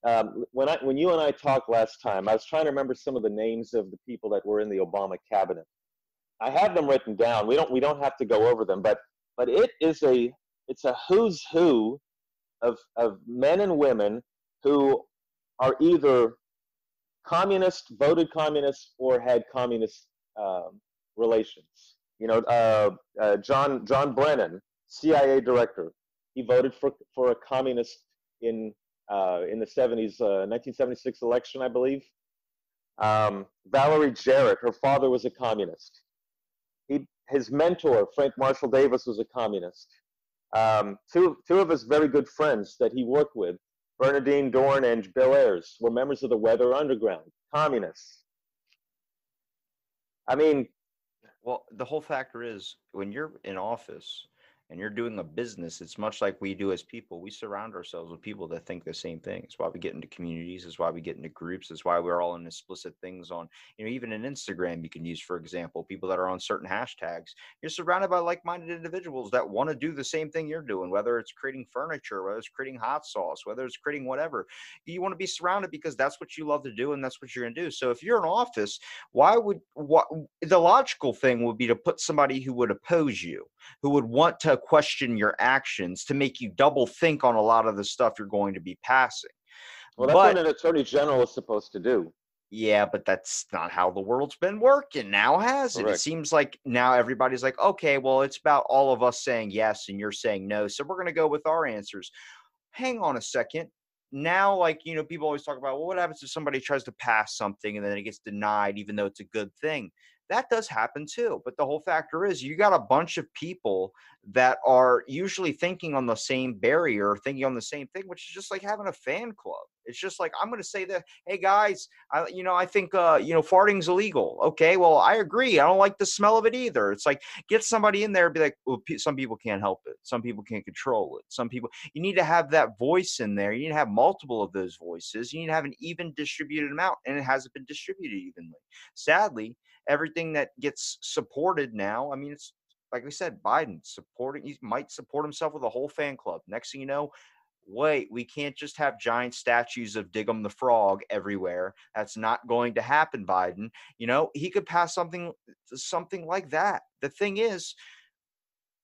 um, when I when you and I talked last time, I was trying to remember some of the names of the people that were in the Obama cabinet. I have them written down. We don't we don't have to go over them, but but it is a it's a who's who of of men and women who are either communist, voted communist, or had communist um, relations. You know, uh, uh, John John Brennan, CIA director, he voted for for a communist in uh, in the 70s, uh, 1976 election, I believe. Um, Valerie Jarrett, her father was a communist. He, his mentor, Frank Marshall Davis, was a communist. Um, two, two of his very good friends that he worked with, Bernardine Dohrn and Bill Ayers, were members of the Weather Underground, communists. I mean, well, the whole factor is when you're in office, and you're doing a business, it's much like we do as people. We surround ourselves with people that think the same thing. It's why we get into communities. It's why we get into groups. It's why we're all in explicit things on, you know, even in Instagram, you can use, for example, people that are on certain hashtags. You're surrounded by like minded individuals that want to do the same thing you're doing, whether it's creating furniture, whether it's creating hot sauce, whether it's creating whatever. You want to be surrounded because that's what you love to do and that's what you're going to do. So if you're in office, why would what the logical thing would be to put somebody who would oppose you, who would want to question your actions to make you double think on a lot of the stuff you're going to be passing. Well, that's but, what an attorney general is supposed to do. Yeah, but that's not how the world's been working now, has it? Correct. It seems like now everybody's like, okay, well, it's about all of us saying yes and you're saying no. So we're going to go with our answers. Hang on a second. Now, like, you know, people always talk about, well, what happens if somebody tries to pass something and then it gets denied, even though it's a good thing? That does happen too. But the whole factor is you got a bunch of people that are usually thinking on the same barrier, thinking on the same thing, which is just like having a fan club. It's just like I'm going to say that, hey guys, I, you know, I think uh, you know farting's illegal. Okay, well I agree. I don't like the smell of it either. It's like get somebody in there, and be like, well, some people can't help it. Some people can't control it. Some people you need to have that voice in there. You need to have multiple of those voices. You need to have an even distributed amount, and it hasn't been distributed evenly. Sadly, everything that gets supported now, I mean, it's like we said, Biden supporting, he might support himself with a whole fan club. Next thing you know, wait, we can't just have giant statues of Diggum the Frog everywhere. That's not going to happen, Biden. You know, he could pass something something like that. The thing is,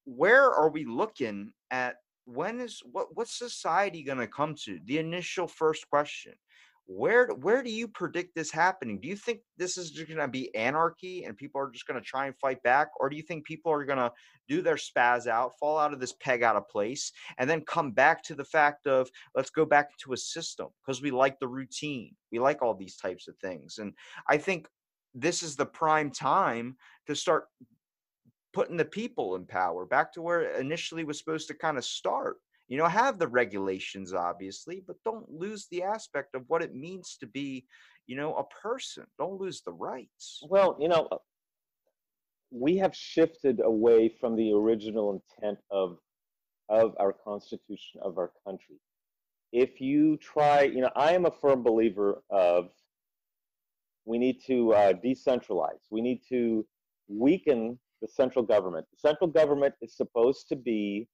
where are we looking at when is what what's society going to come to? The initial first question where where do you predict this happening? Do you think this is just going to be anarchy and people are just going to try and fight back? Or do you think people are going to do their spaz out fall out of this peg out of place and then come back to the fact of let's go back to a system because we like the routine. We like all these types of things. And i think this is the prime time to start putting the people in power back to where it initially was supposed to kind of start You know, have the regulations, obviously, but don't lose the aspect of what it means to be, you know, a person. Don't lose the rights. Well, you know, we have shifted away from the original intent of of our constitution of our country. If you try, you know, I am a firm believer of we need to uh, decentralize. We need to weaken the central government. The central government is supposed to be,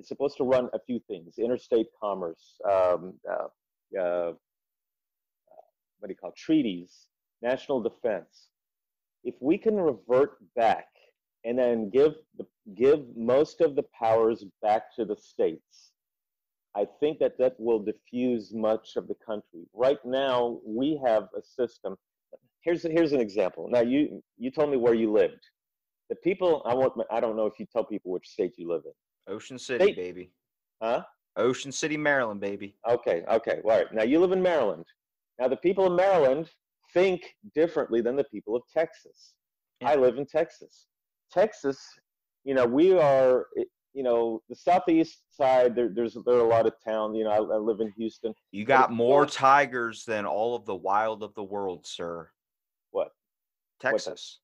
it's supposed to run a few things: interstate commerce, um, uh, uh, what do you call it? treaties, national defense. If we can revert back and then give the, give most of the powers back to the states, I think that that will diffuse much of the country. Right now, we have a system. Here's here's an example. Now, you you told me where you lived. The people I want. I don't know if you tell people which state you live in. Ocean City, State- baby. Huh? Ocean City, Maryland, baby. Okay. Okay. All right. Now you live in Maryland. Now the people of Maryland think differently than the people of Texas. I live in Texas. Texas, you know, we are, eh, you know, the southeast side. There, there's there are a lot of towns. You know, I, I live in Houston. You got more you're- tigers than all of the wild of the world, sir. What? Texas.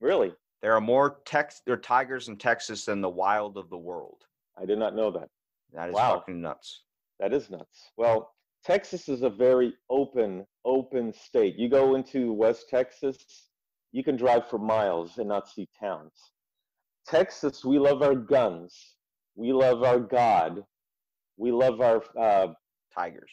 Really? There are more tex there are tigers in Texas than the wild of the world. I did not know that. That is Wow. fucking nuts. That is nuts. Well, Texas is a very open, open state. You go into West Texas, you can drive for miles and not see towns. Texas, we love our guns. We love our God. We love our uh, Tigers.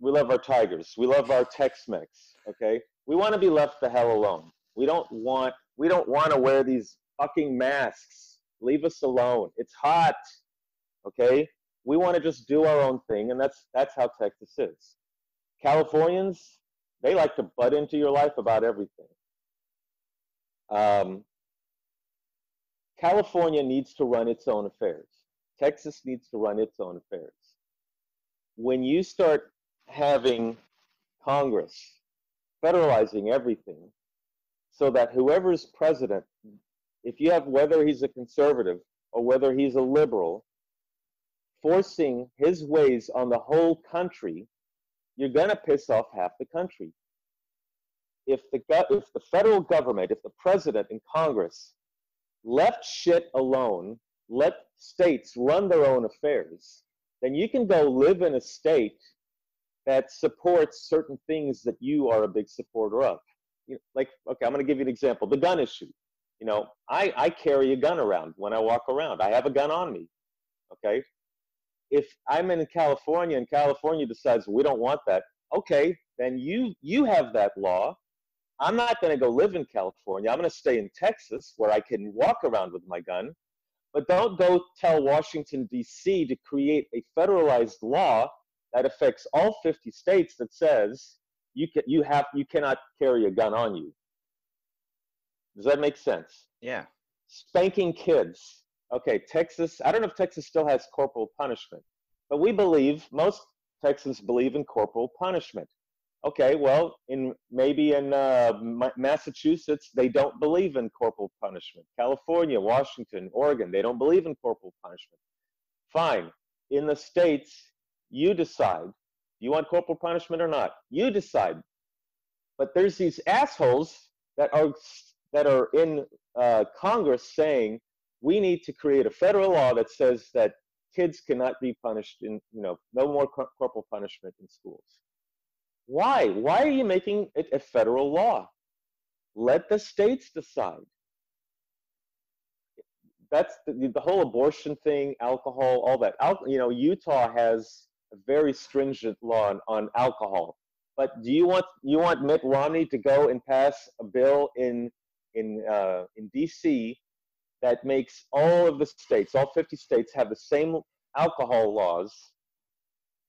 we love our tigers. We love our Tex-Mex. Okay, we want to be left the hell alone. We don't want we don't want to wear these fucking masks. Leave us alone. It's hot. Okay, we want to just do our own thing, and that's that's how Texas is. Californians, they like to butt into your life about everything. Um, California needs to run its own affairs. Texas needs to run its own affairs. When you start having Congress federalizing everything so that whoever's president, if you have whether he's a conservative or whether he's a liberal, forcing his ways on the whole country, you're going to piss off half the country. If the, if the federal government, if the president and Congress left shit alone, let states run their own affairs, then you can go live in a state that supports certain things that you are a big supporter of. You know, like, okay, I'm going to give you an example the gun issue. You know, I, I carry a gun around when I walk around, I have a gun on me. Okay. If I'm in California and California decides we don't want that, okay, then you you have that law. I'm not going to go live in California. I'm going to stay in Texas where I can walk around with my gun. But don't go tell Washington, D.C. to create a federalized law that affects all 50 states that says you, can, you, have, you cannot carry a gun on you. Does that make sense? Yeah. Spanking kids. Okay, Texas, I don't know if Texas still has corporal punishment, but we believe, most Texans believe in corporal punishment. Okay, well, in maybe in uh, Massachusetts, they don't believe in corporal punishment. California, Washington, Oregon, they don't believe in corporal punishment. Fine. In the states, you decide. You want corporal punishment or not? You decide. But there's these assholes that are that are in uh, Congress saying we need to create a federal law that says that kids cannot be punished in you know no more cor- corporal punishment in schools. Why? Why are you making it a federal law? Let the states decide. That's the, the whole abortion thing, alcohol, all that. Al- you know, Utah has a very stringent law on, on alcohol. But do you want you want Mitt Romney to go and pass a bill in in uh, in D.C. that makes all of the states, all 50 states, have the same alcohol laws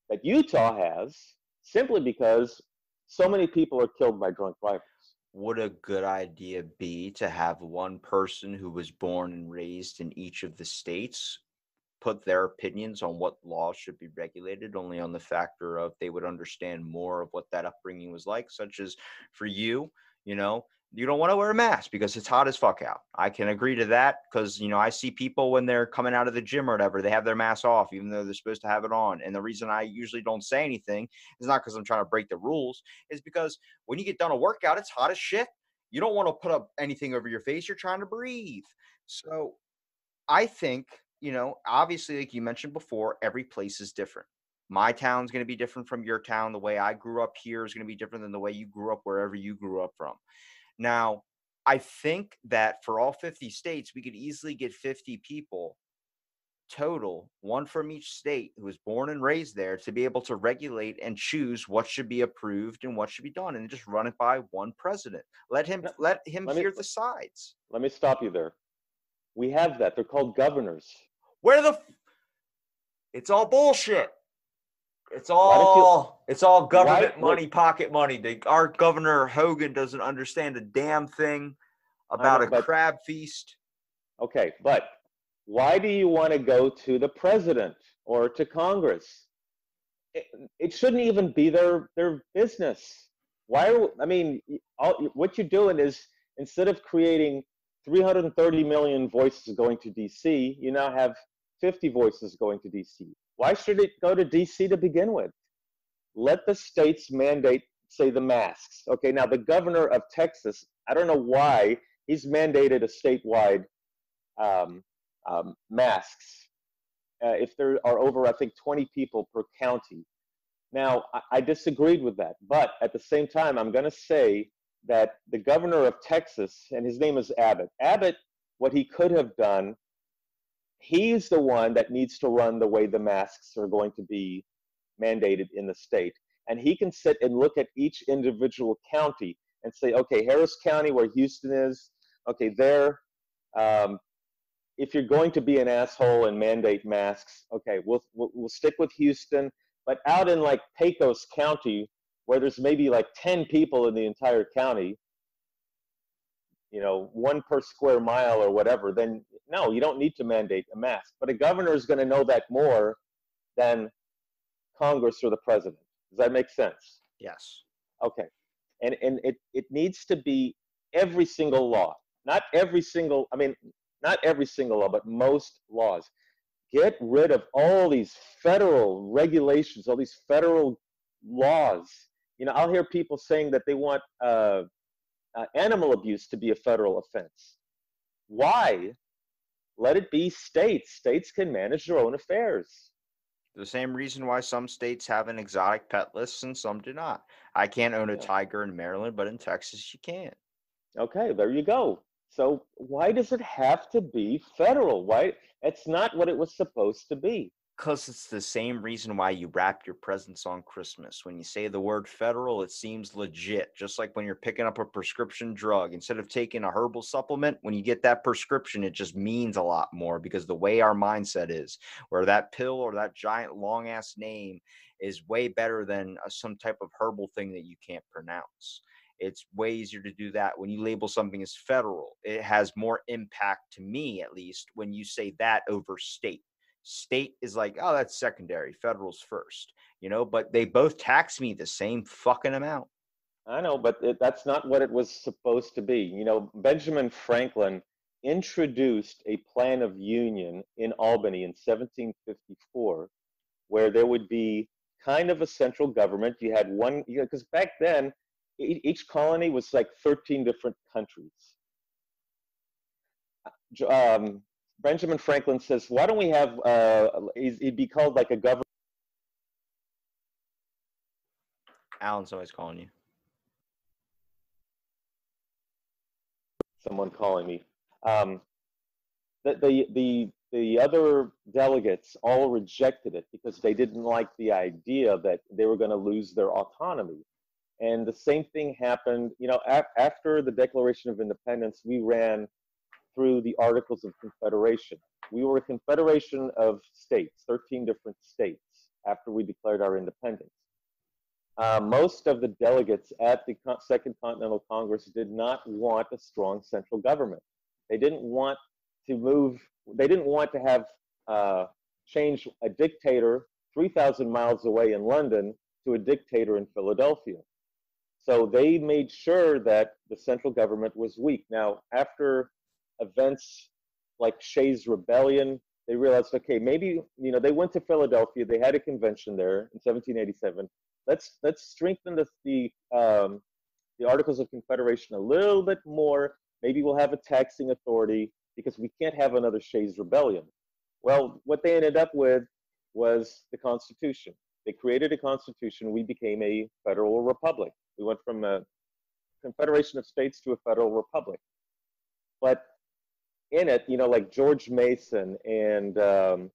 that Utah has, simply because so many people are killed by drunk drivers. Would a good idea be to have one person who was born and raised in each of the states put their opinions on what laws should be regulated only on the factor of they would understand more of what that upbringing was like such as for you you know you don't want to wear a mask because it's hot as fuck out. I can agree to that because you know I see people when they're coming out of the gym or whatever, they have their mask off even though they're supposed to have it on. And the reason I usually don't say anything is not because I'm trying to break the rules, is because when you get done a workout, it's hot as shit. You don't want to put up anything over your face. You're trying to breathe. So I think, you know, obviously, like you mentioned before, every place is different. My town's going to be different from your town. The way I grew up here is going to be different than the way you grew up wherever you grew up from. Now, I think that for all 50 states, we could easily get 50 people total, one from each state who was born and raised there, to be able to regulate and choose what should be approved and what should be done, and just run it by one president. Let him let him let me- hear the sides. Let me stop you there. We have that. They're called governors. Where the? f- It's all bullshit. It's don't you- all it's all government look- money, pocket money. They, our governor Hogan doesn't understand a damn thing about know, a but- crab feast. Okay, but why do you want to go to the president or to Congress? It, it shouldn't even be their their business. Why? Are, I mean, all, what you're doing is instead of creating 330 million voices going to DC, you now have 50 voices going to DC. Why should it go to DC to begin with? Let the states mandate, say, the masks. Okay, now the governor of Texas, I don't know why he's mandated a statewide um, um, masks uh, if there are over, I think, 20 people per county. Now, I, I disagreed with that, but at the same time, I'm going to say that the governor of Texas, and his name is Abbott, Abbott, what he could have done, he's the one that needs to run the way the masks are going to be mandated in the state. And he can sit and look at each individual county and say, okay, Harris County, where Houston is, okay, there, um, if you're going to be an asshole and mandate masks, okay, we'll, we'll, we'll stick with Houston. But out in like Pecos County, where there's maybe like 10 people in the entire county, you know, one per square mile or whatever, then no, you don't need to mandate a mask. But a governor is going to know that more than Congress or the president. Does that make sense? Yes. Okay. And, and it, it needs to be every single law, not every single, I mean, not every single law, but most laws. Get rid of all these federal regulations, all these federal laws. You know, I'll hear people saying that they want uh, uh, animal abuse to be a federal offense. Why? Let it be states. States can manage their own affairs. The same reason why some states have an exotic pet list and some do not. I can't own a Yeah. tiger in Maryland, but in Texas you can. Okay, there you go. So why does it have to be federal? Why? It's not what it was supposed to be. Because it's the same reason why you wrap your presents on Christmas. When you say the word federal, it seems legit. Just like when you're picking up a prescription drug, instead of taking a herbal supplement, when you get that prescription, it just means a lot more because the way our mindset is, where that pill or that giant long ass name is way better than uh, some type of herbal thing that you can't pronounce. It's way easier to do that when you label something as federal. It has more impact to me, at least, when you say that over state state is like oh that's secondary federal's first you know but they both tax me the same fucking amount I know, but it, that's not what it was supposed to be. You know, Benjamin Franklin introduced a plan of union in Albany in 1754, where there would be kind of a central government. You had one, you know, because back then each colony was like 13 different countries. Um, Benjamin Franklin says, why don't we have, uh, he'd be called like a government. alan's always calling you someone calling me. Um, the, the, the, the other delegates all rejected it because they didn't like the idea that they were going to lose their autonomy. And the same thing happened, you know, af- after the Declaration of Independence, we ran through the Articles of Confederation. We were a confederation of states, 13 different states, after we declared our independence. Uh, most of the delegates at the Con- Second Continental Congress did not want a strong central government. They didn't want to move, they didn't want to have uh, change a dictator 3,000 miles away in London to a dictator in Philadelphia. So they made sure that the central government was weak. Now, after events like Shays' Rebellion, they realized, okay, maybe you know they went to Philadelphia. They had a convention there in 1787. Let's let's strengthen the the um, the Articles of Confederation a little bit more. Maybe we'll have a taxing authority because we can't have another Shays' Rebellion. Well, what they ended up with was the Constitution. They created a Constitution. We became a federal republic. We went from a confederation of states to a federal republic. But in it, you know, like George Mason and um,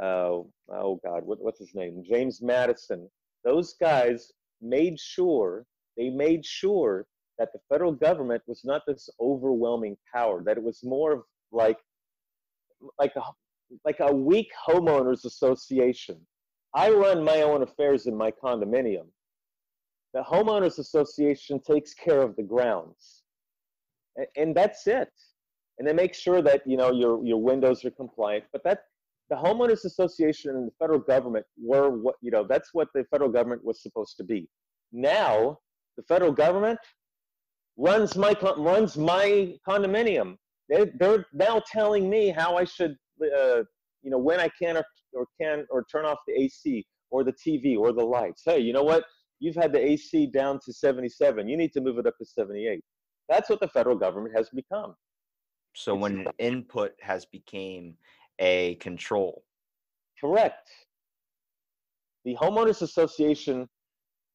uh, oh God, what, what's his name? James Madison. Those guys made sure they made sure that the federal government was not this overwhelming power. That it was more of like like a like a weak homeowners association. I run my own affairs in my condominium. The homeowners association takes care of the grounds, and, and that's it and then make sure that you know your your windows are compliant. But that the homeowners association and the federal government were what you know that's what the federal government was supposed to be. Now the federal government runs my runs my condominium. They, they're now telling me how I should uh, you know when I can or, or can or turn off the AC or the TV or the lights. Hey, you know what? You've had the AC down to 77. You need to move it up to 78. That's what the federal government has become. So when an input has became a control. correct. The homeowners association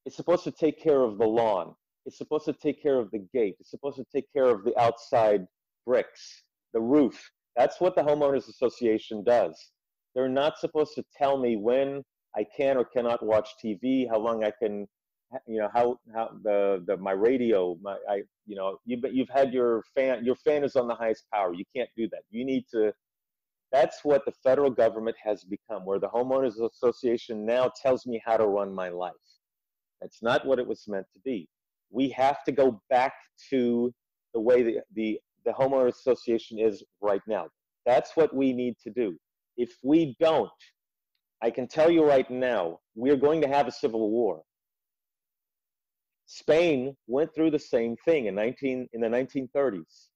is supposed to take care of the lawn. It's supposed to take care of the gate. It's supposed to take care of the outside bricks, the roof. That's what the homeowners association does. They're not supposed to tell me when I can or cannot watch TV, how long I can, you know, how how the the my radio, my I, you know, you but you've had your fan, your fan is on the highest power. You can't do that. You need to. That's what the federal government has become, where the homeowners association now tells me how to run my life. That's not what it was meant to be. We have to go back to the way the the, the homeowners association is right now. That's what we need to do. If we don't, I can tell you right now, we're going to have a civil war. Spain went through the same thing in 19 in the 1930s.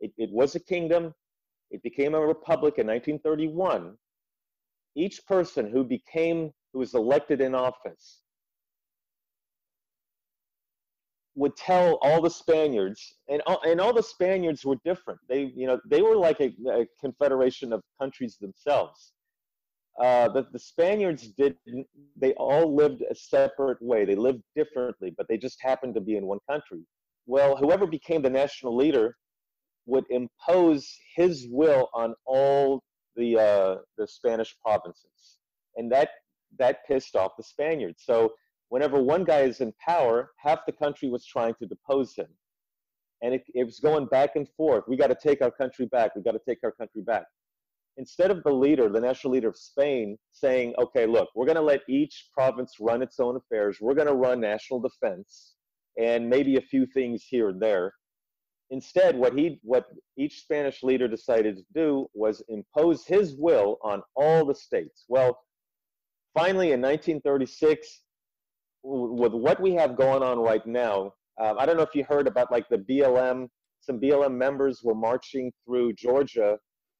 It, it was a kingdom. It became a republic in 1931. Each person who became who was elected in office would tell all the Spaniards, and all, and all the Spaniards were different. They you know they were like a, a confederation of countries themselves. Uh, the, the Spaniards didn't, they all lived a separate way. They lived differently, but they just happened to be in one country. Well, whoever became the national leader would impose his will on all the, uh, the Spanish provinces. And that, that pissed off the Spaniards. So whenever one guy is in power, half the country was trying to depose him. And it, it was going back and forth. We got to take our country back. We got to take our country back instead of the leader, the national leader of Spain, saying, okay, look, we're going to let each province run its own affairs, we're going to run national defense and maybe a few things here and there. Instead, what he, what each Spanish leader decided to do was impose his will on all the states. Well, finally, in 1936, with what we have going on right now, uh, I don't know if you heard about like the BLM. Some BLM members were marching through Georgia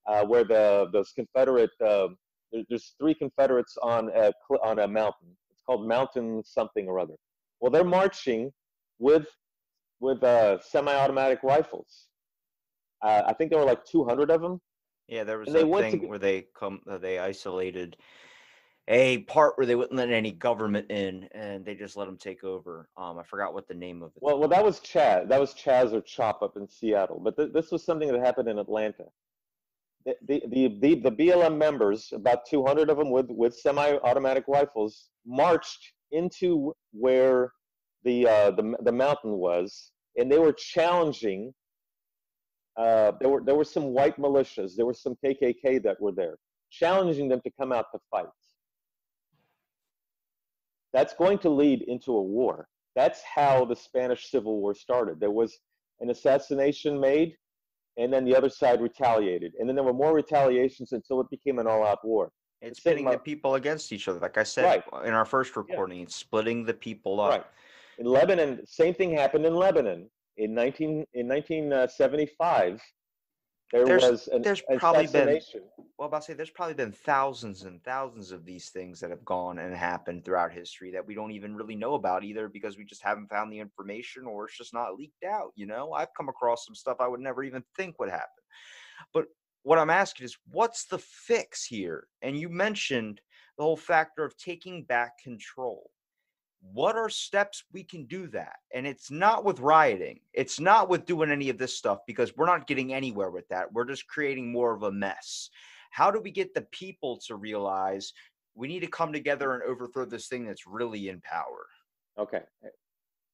uh, where the those Confederate uh, there, there's three Confederates on a on a mountain. It's called Mountain something or other. Well, they're marching with with uh, semi-automatic rifles. Uh, I think there were like 200 of them. Yeah, there was And they a went to where they come uh, they isolated a part where they wouldn't let any government in and they just let them take over. Um, I forgot what the name of it. Well, well, that was Chaz. That was Chaz or Chop up in Seattle. But th- this was something that happened in Atlanta. The, the, the, the, BLM members, about 200 of them with, with semi-automatic rifles, marched into where the, uh, the, the mountain was, and they were challenging. Uh, there were there were some white militias, there were some KKK that were there, challenging them to come out to fight. That's going to lead into a war. That's how the Spanish Civil War started. There was an assassination made, and then the other side retaliated, and then there were more retaliations until it became an all-out war. It's same pitting the up- people against each other. Like I said Right. in our first recording, it's splitting the people up. Right. In Lebanon, same thing happened in Lebanon in 19 in 1975. There There's- was an there's probably been-. Well, about to say there's probably been thousands and thousands of these things that have gone and happened throughout history that we don't even really know about either because we just haven't found the information or it's just not leaked out. You know, I've come across some stuff I would never even think would happen. But what I'm asking is, what's the fix here? And you mentioned the whole factor of taking back control. What are steps we can do that? And it's not with rioting. It's not with doing any of this stuff because we're not getting anywhere with that. We're just creating more of a mess. How do we get the people to realize we need to come together and overthrow this thing that's really in power? Okay.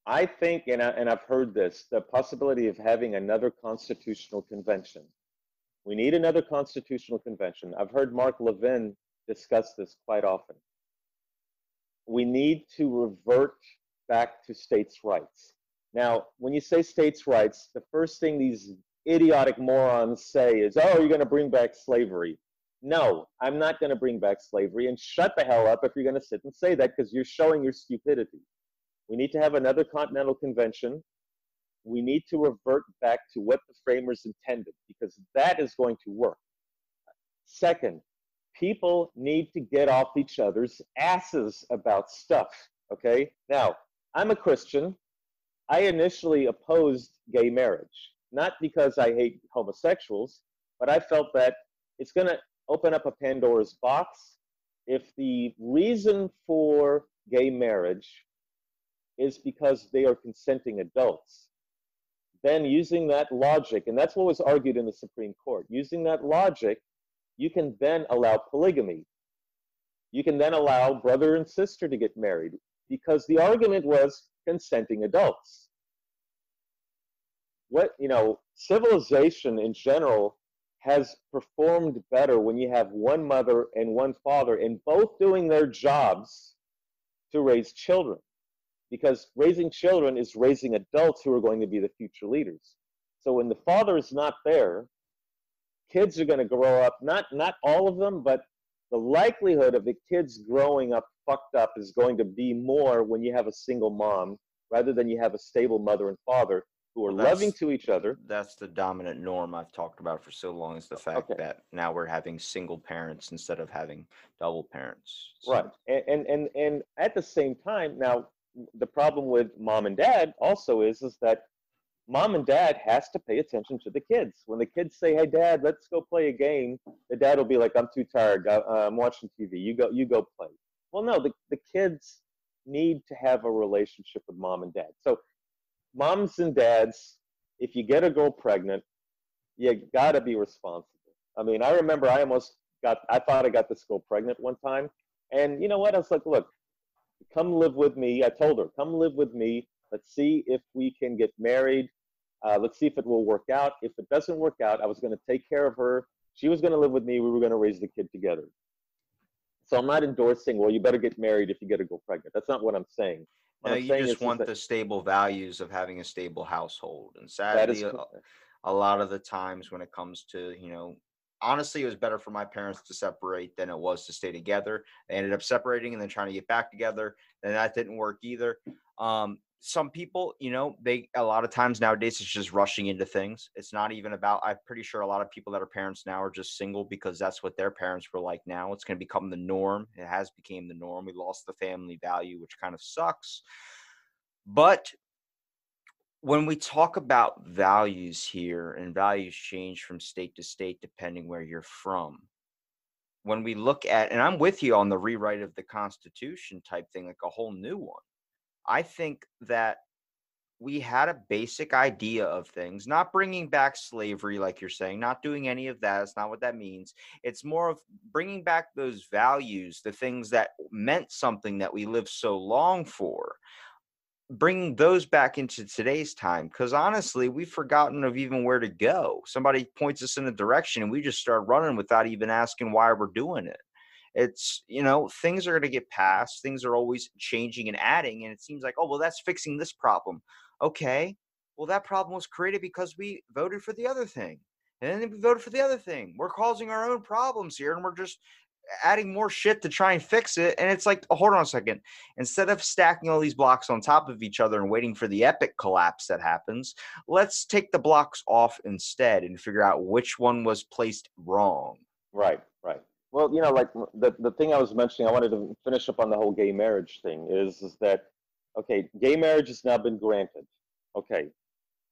I think, and, I, and I've heard this, the possibility of having another constitutional convention. We need another constitutional convention. I've heard Mark Levin discuss this quite often. We need to revert back to states' rights. Now, when you say states' rights, the first thing these idiotic morons say is, oh, you're going to bring back slavery. No, I'm not going to bring back slavery. And shut the hell up if you're going to sit and say that because you're showing your stupidity. We need to have another continental convention. We need to revert back to what the framers intended because that is going to work. Second, people need to get off each other's asses about stuff. Okay? Now, I'm a Christian. I initially opposed gay marriage, not because I hate homosexuals, but I felt that it's going to open up a Pandora's box. If the reason for gay marriage is because they are consenting adults, then using that logic, and that's what was argued in the Supreme Court, using that logic, you can then allow polygamy. You can then allow brother and sister to get married because the argument was consenting adults. What, you know, civilization in general has performed better when you have one mother and one father and both doing their jobs to raise children because raising children is raising adults who are going to be the future leaders. So when the father is not there, kids are going to grow up not not all of them, but the likelihood of the kids growing up fucked up is going to be more when you have a single mom rather than you have a stable mother and father who are Well, loving to each other. That's the dominant norm I've talked about for so long is the fact Okay. that now we're having single parents instead of having double parents. So- Right. And, and and and at the same time, now the problem with mom and dad also is is that mom and dad has to pay attention to the kids. When the kids say, "Hey, dad, let's go play a game," the dad will be like, "I'm too tired. I, uh, I'm watching TV. You go. You go play." Well, no, the the kids need to have a relationship with mom and dad. So, moms and dads, if you get a girl pregnant, you gotta be responsible. I mean, I remember I almost got. I thought I got this girl pregnant one time. And you know what? I was like, look, come live with me. I told her, come live with me. Let's see if we can get married. Uh, let's see if it will work out. If it doesn't work out, I was going to take care of her. She was going to live with me. We were going to raise the kid together. So I'm not endorsing, well, you better get married if you get a girl pregnant. That's not what I'm saying. What No, I'm you saying just want the stable values of having a stable household. And sadly, a, a lot of the times when it comes to, you know, honestly, it was better for my parents to separate than it was to stay together. They ended up separating and then trying to get back together. And that didn't work either. Um, some people, you know, they a lot of times nowadays it's just rushing into things. It's not even about. I'm pretty sure a lot of people that are parents now are just single because that's what their parents were like. Now it's going to become the norm. It has become the norm. We lost the family value, which kind of sucks. But when we talk about values here and values change from state to state depending where you're from when we look at and i'm with you on the rewrite of the constitution type thing like a whole new one i think that we had a basic idea of things not bringing back slavery like you're saying not doing any of that It's not what that means. It's more of bringing back those values the things that meant something that we lived so long for bringing those back into today's time because honestly we've forgotten of even where to go. Somebody points us in a direction and we just start running without even asking why we're doing it it's you know things are going to get passed things are always changing and adding and it seems like oh well that's fixing this problem okay well that problem was created because we voted for the other thing and then we voted for the other thing we're causing our own problems here and we're just adding more shit to try and fix it. And it's like, oh, hold on a second. Instead of stacking all these blocks on top of each other and waiting for the epic collapse that happens, let's take the blocks off instead and figure out which one was placed wrong. Right, you know, like the, the thing I was mentioning, I wanted to finish up on the whole gay marriage thing is, is that, okay, gay marriage has now been granted. Okay.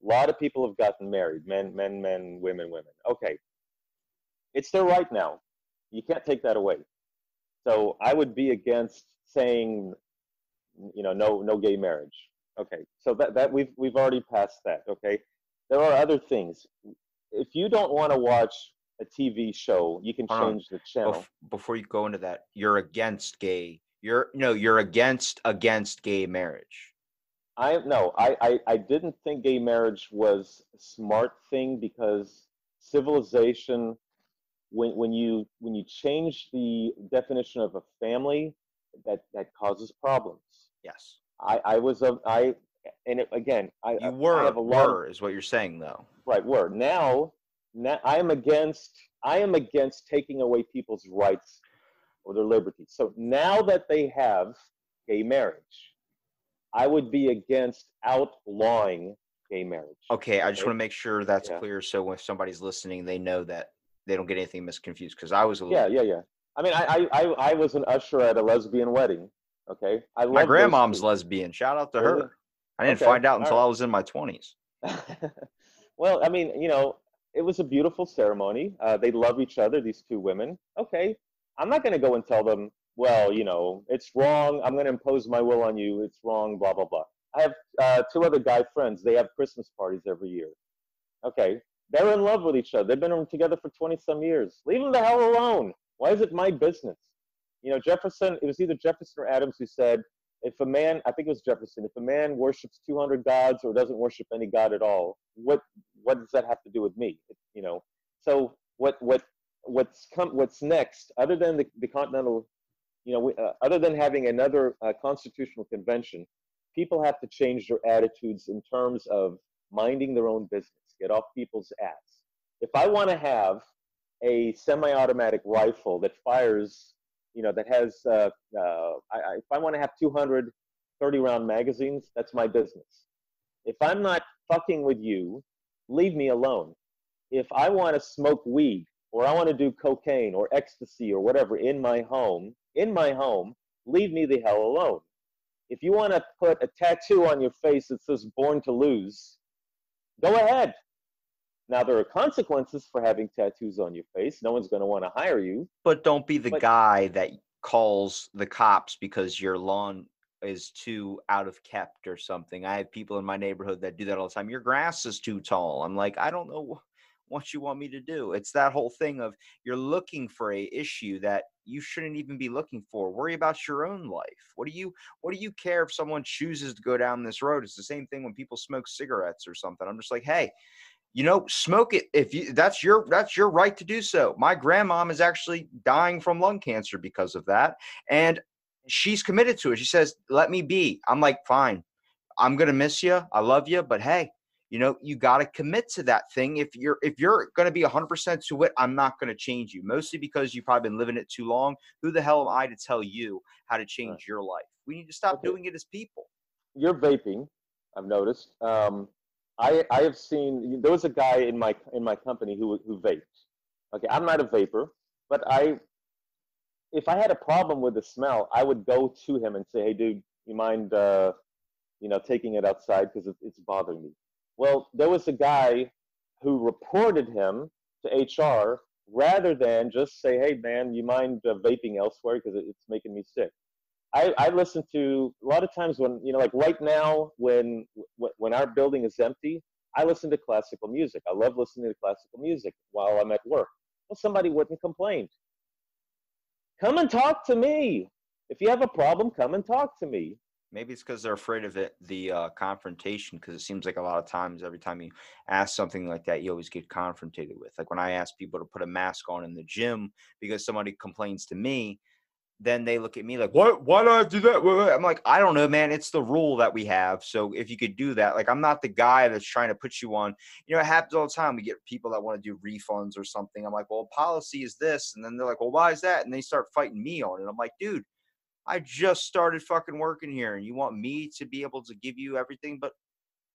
A lot of people have gotten married men, men, men, women, women. Okay. It's their right now you can't take that away. So I would be against saying, you know, no, no gay marriage. Okay, so that that we've we've already passed that. Okay, there are other things. If you don't want to watch a TV show, you can change the channel. Bef- before you go into that, you're against gay. You're no, you're against against gay marriage. I no, I, I I didn't think gay marriage was a smart thing because civilization when, when you when you change the definition of a family, that that causes problems. Yes. I I was a I and it, again I you were I have a were is what you're saying though. Right, were now I am against I am against taking away people's rights or their liberties. So now that they have gay marriage, I would be against outlawing gay marriage. Okay, I just okay? want to make sure that's yeah. clear so if somebody's listening, they know that they don't get anything misconfused because I was a little. Yeah, yeah, yeah. I mean, I, I, I, I was an usher at a lesbian wedding. Okay, I my grandmom's lesbian. Shout out to really? her. I didn't okay. find out until right. I was in my twenties. well, I mean, you know, it was a beautiful ceremony. Uh, they love each other. These two women. Okay, I'm not going to go and tell them. Well, you know, it's wrong. I'm going to impose my will on you. It's wrong. Blah blah blah. I have uh, two other guy friends. They have Christmas parties every year. Okay, they're in love with each other. They've been together for 20 some years. Leave them the hell alone. Why is it my business? You know, Jefferson, it was either Jefferson or Adams who said, if a man, I think it was Jefferson, if a man worships 200 gods or doesn't worship any god at all, what, what does that have to do with me? You know, so what, what, what's come, what's next, other than the, the continental, you know, we, uh, other than having another uh, constitutional convention, people have to change their attitudes in terms of minding their own business get off people's ass. If I want to have a semi-automatic rifle that fires, you know, that has, uh, uh, I, I, if I want to have 200 30-round magazines, that's my business. If I'm not fucking with you, leave me alone. If I want to smoke weed or I want to do cocaine or ecstasy or whatever in my home, in my home, leave me the hell alone. If you want to put a tattoo on your face that says born to lose, go ahead. Now there are consequences for having tattoos on your face. No one's going to want to hire you. But don't be the but, guy that calls the cops because your lawn is too out of kept or something. I have people in my neighborhood that do that all the time. Your grass is too tall. I'm like, I don't know what you want me to do. It's that whole thing of you're looking for a issue that you shouldn't even be looking for. Worry about your own life. What do you what do you care if someone chooses to go down this road? It's the same thing when people smoke cigarettes or something. I'm just like, hey, you know smoke it. If you that's your that's your right to do so. My grandmom is actually dying from lung cancer because of that and she's committed to it. She says let me be. I'm like fine. I'm gonna miss you i love you but hey you know you got to commit to that thing. If you're if you're going to be 100% to it i'm not going to change you mostly because you've probably been living it too long. Who the hell am i to tell you how to change right. your life? We need to stop okay. doing it as people. You're vaping i've noticed. Um, I I have seen there was a guy in my in my company who who vaped. Okay, I'm not a vapor, but I if I had a problem with the smell, I would go to him and say, "Hey, dude, you mind uh, you know taking it outside because it, it's bothering me." Well, there was a guy who reported him to HR rather than just say, "Hey, man, you mind uh, vaping elsewhere because it, it's making me sick." I, I listen to a lot of times when you know like right now when when our building is empty i listen to classical music. I love listening to classical music while i'm at work. Well somebody wouldn't complain. Come and talk to me. If you have a problem come and talk to me. Maybe it's because they're afraid of it the uh, confrontation because it seems like a lot of times every time you ask something like that you always get confronted with. Like when i ask people to put a mask on in the gym because somebody complains to me then they look at me like, what? Why do I do that? I'm like, I don't know, man. It's the rule that we have. So if you could do that, like, I'm not the guy that's trying to put you on. You know, it happens all the time. We get people that want to do refunds or something. I'm like, well, policy is this, and then they're like, well, why is that? And they start fighting me on it. I'm like, dude, I just started fucking working here, and you want me to be able to give you everything, but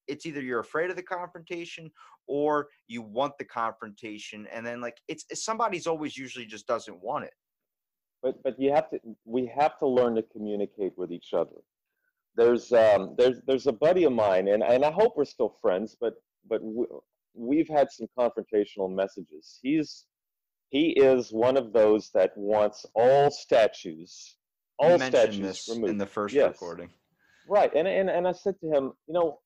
it's either you're afraid of the confrontation or you want the confrontation and then like it's, it's somebody's always usually just doesn't want it but but you have to we have to learn to communicate with each other there's um there's there's a buddy of mine and and i hope we're still friends but but we, we've had some confrontational messages he's he is one of those that wants all statues all you statues removed in the first Yes. recording Right, and, and and I said to him, you know,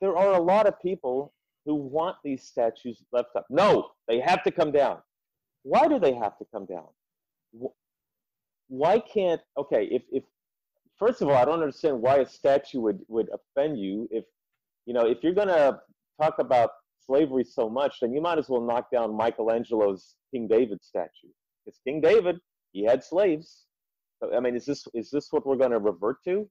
there are a lot of people who want these statues left up. No, they have to come down. Why do they have to come down? Wh- Why can't? Okay, if if first of all, I don't understand why a statue would would offend you. If you know, if you're gonna talk about slavery so much, then you might as well knock down Michelangelo's King David statue. It's King David. He had slaves. So, I mean, is this is this what we're to revert to?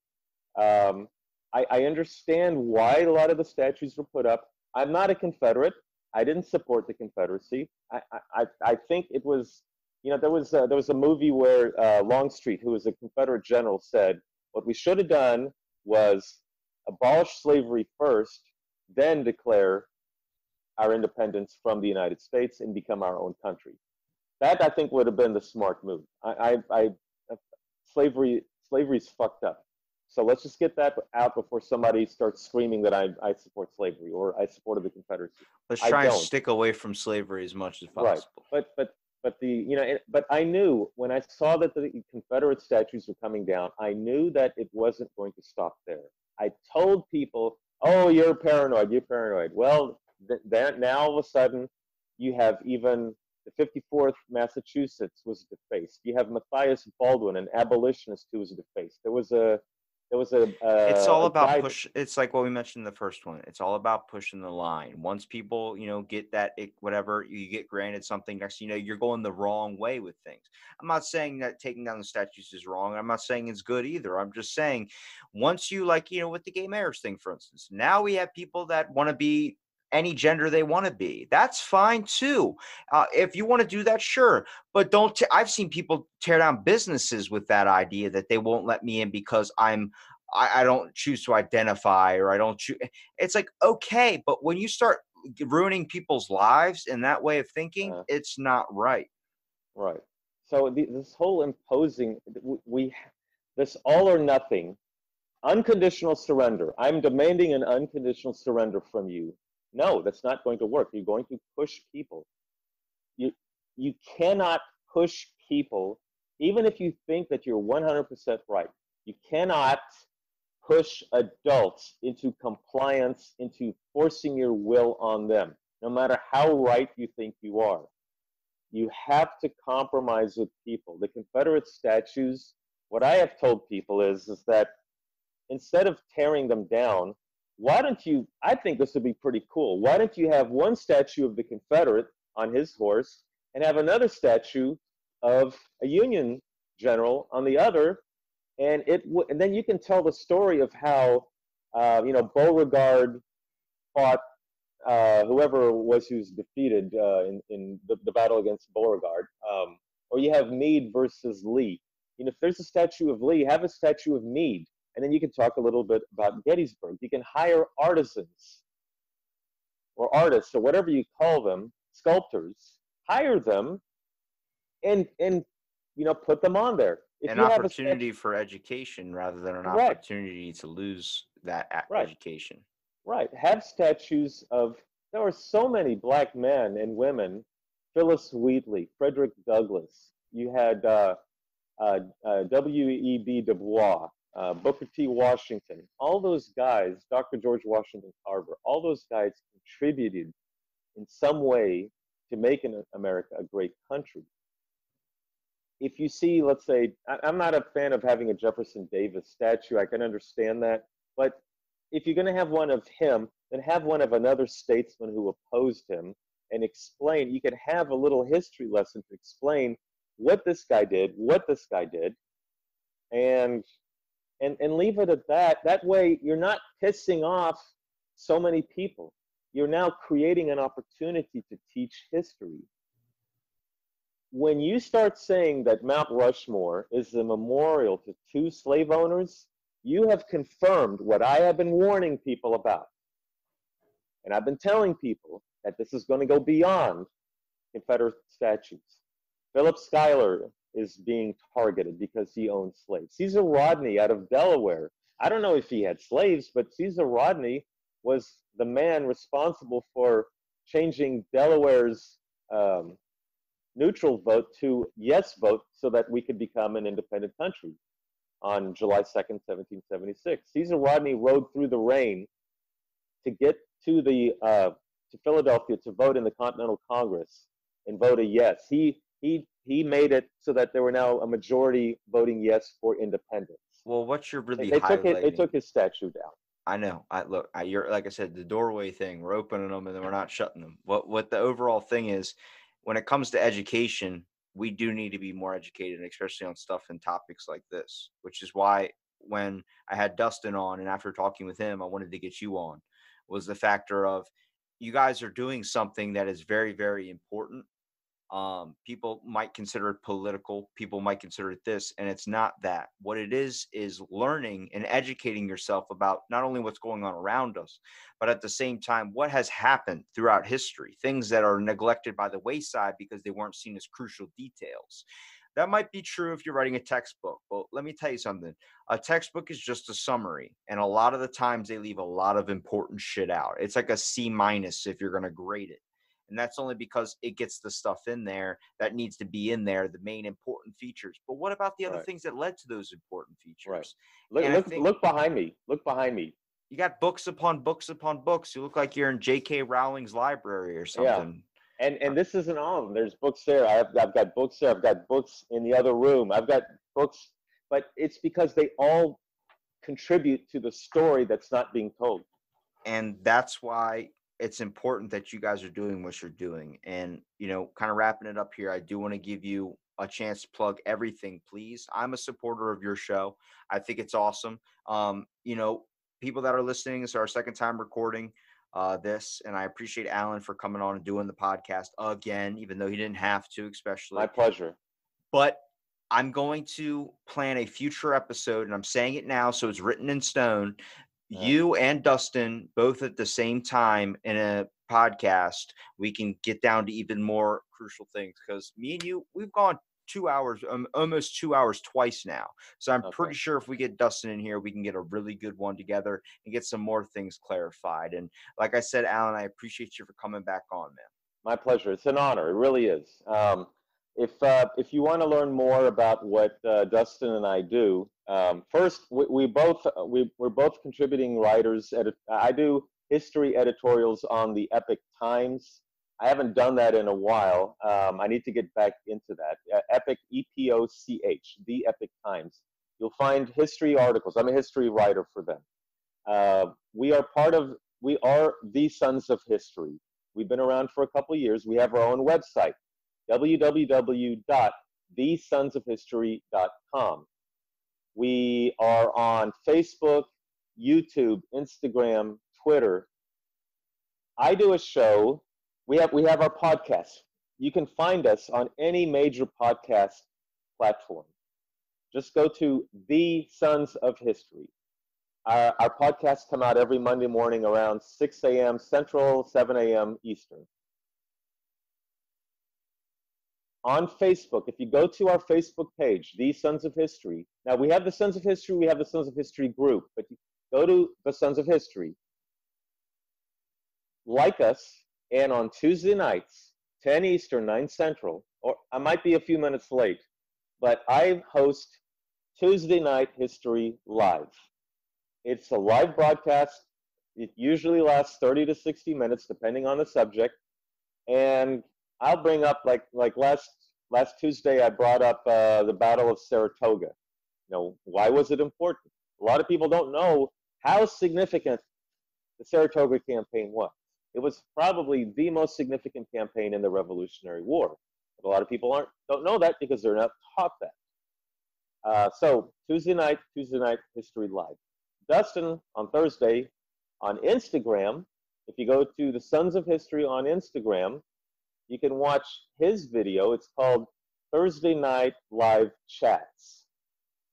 Um, I, I understand why a lot of the statues were put up. I'm not a Confederate. I didn't support the Confederacy. I, I, I think it was, you know, there was a, there was a movie where uh, Longstreet, who was a Confederate general, said, "What we should have done was abolish slavery first, then declare our independence from the United States and become our own country." That I think would have been the smart move. I, I, I slavery slavery's fucked up. So let's just get that out before somebody starts screaming that I, I support slavery or I supported the Confederacy. let's try and stick away from slavery as much as possible. Right. But but but the you know it, but I knew when I saw that the Confederate statues were coming down, I knew that it wasn't going to stop there. I told people, "Oh, you're paranoid. You're paranoid." Well, th- then now all of a sudden, you have even the 54th Massachusetts was defaced. You have Matthias Baldwin, an abolitionist, who was defaced. There was a there was a. Uh, it's all about push it's like what we mentioned in the first one it's all about pushing the line once people you know get that it, whatever you get granted something next you know you're going the wrong way with things i'm not saying that taking down the statues is wrong i'm not saying it's good either i'm just saying once you like you know with the gay marriage thing for instance now we have people that want to be any gender they want to be that's fine too uh, if you want to do that sure but don't i i've seen people tear down businesses with that idea that they won't let me in because i'm I, I don't choose to identify or I don't choose. It's like, okay, but when you start ruining people's lives in that way of thinking, Uh. it's not right. Right. So the, this whole imposing, we, this all or nothing, unconditional surrender. I'm demanding an unconditional surrender from you. No, that's not going to work. You're going to push people. You, you cannot push people, even if you think that you're 100% right. You cannot push adults into compliance, into forcing your will on them, no matter how right you think you are you have to compromise with people. The Confederate statues, what I have told people is, is that instead of tearing them down, why don't you, I think this would be pretty cool. Why don't you have one statue of the Confederate on his horse and have another statue of a Union general on the other? And it w- and then you can tell the story of how, uh, you know, Beauregard fought uh, whoever was who's defeated uh, in, in the, the battle against Beauregard, um, or you have Meade versus Lee. You know, if there's a statue of Lee, have a statue of Meade, and then you can talk a little bit about Gettysburg. You can hire artisans or artists or whatever you call them, sculptors, hire them, and and you know put them on there. If An you have a opportunity for education rather than an Correct. opportunity to lose that Right. education. Right. Have statues of, there are so many black men and women, Phillis Wheatley, Frederick Douglass. You had uh, uh, uh, W.E.B. Du Bois, uh, Booker T. Washington. All those guys, Dr. George Washington Carver, all those guys contributed in some way to making America a great country. If you see, let's say, I'm not a fan of having a Jefferson Davis statue. I can understand that. But if you're going to have one of him, then have one of another statesman who opposed him and explain. You could have a little history lesson to explain what this guy did, what this guy did, and and and leave it at that. That way, you're not pissing off so many people. You're now creating an opportunity to teach history. When you start saying that Mount Rushmore is a memorial to two slave owners, you have confirmed what I have been warning people about. And I've been telling people that this is going to go beyond Confederate statues. Philip Schuyler is being targeted because he owns slaves. Caesar Rodney out of Delaware. I don't know if he had slaves, but Caesar Rodney was the man responsible for changing Delaware's um, neutral vote to yes vote so that we could become an independent country on July 2nd, 1776. Caesar Rodney rode through the rain to get to the uh, to Philadelphia to vote in the Continental Congress and vote a yes. He he he made it so that there were now a majority voting yes for independence. Well, what's your really they took it, they took his statue down. I know. I look. I, you're like I said, the doorway thing. We're opening them and then we're not shutting them. What what the overall thing is, when it comes to education, we do need to be more educated, especially on stuff and topics like this. Which is why when I had Dustin on, and after talking with him, I wanted to get you on, was the factor of you guys are doing something that is very very important um, people might consider it political people might consider it this and it's not that. What it is is learning and educating yourself about not only what's going on around us but at the same time what has happened throughout history things that are neglected by the wayside because they weren't seen as crucial details. That might be true if you're writing a textbook but let me tell you something a textbook is just a summary and a lot of the times they leave a lot of important shit out. It's like a c minus if you're going to grade it and that's only because it gets the stuff in there that needs to be in there, the main important features. But what about the other Right. things that led to those important features? Right. Look, look, think- look behind me. Look behind me. You got books upon books upon books. You look like you're in J.K. Rowling's library or Yeah. something. And and uh, this isn't all of them. There's books there. I've I've got books there. I've got books in the other room. I've got books, but it's because they all contribute to the story that's not being told. and that's why it's important that you guys are doing what you're doing and you know kind of wrapping it up here i do want to give you a chance to plug everything please i'm a supporter of your show i think it's awesome um you know people that are listening this is our second time recording uh this and i appreciate alan for coming on and doing the podcast again even though he didn't have to especially My pleasure. but I'm going to plan a future episode, and I'm saying it now, so it's written in stone. Yeah. You and Dustin both at the same time in a podcast, we can get down to even more crucial things because me and you, we've gone two hours, um, almost two hours twice now. So I'm Okay. pretty sure if we get Dustin in here, we can get a really good one together and get some more things clarified. And like I said, Alan, I appreciate you for coming back on, man. My pleasure. It's an honor. It really is. Um, if uh, if you want to learn more about what uh, Dustin and I do, um, first we, we both uh, we we're both contributing writers. Edit- I do history editorials on the Epoch Times. I haven't done that in a while. Um, I need to get back into that. Uh, Epoch E P O C H, the Epoch Times. You'll find history articles. I'm a history writer for them. Uh, we are part of. We are the Sons of History. We've been around for a couple years. We have our own website, www.thesonsofhistory.com. We are on Facebook, YouTube, Instagram, Twitter. I do a show. We have we have our podcast. You can find us on any major podcast platform. Just go to the Sons of History. Our, our podcasts come out every Monday morning around 6 a.m. Central, 7 a.m. Eastern. On Facebook, if you go to our Facebook page, The Sons of History, now we have the Sons of History, we have the Sons of History group, but you go to the Sons of History, like us, and on Tuesday nights, 10 Eastern, 9 Central, or I might be a few minutes late, but I host Tuesday Night History Live. It's a live broadcast. It usually lasts 30 to 60 minutes, depending on the subject. And I'll bring up like like last last Tuesday, I brought up uh, the Battle of Saratoga. You know, why was it important? A lot of people don't know how significant the Saratoga campaign was. It was probably the most significant campaign in the Revolutionary War. But a lot of people aren't don't know that because they're not taught that. Uh, so Tuesday night, Tuesday night history live. Dustin on Thursday on Instagram. If you go to the Sons of History on Instagram, you can watch his video. It's called Thursday Night Live Chats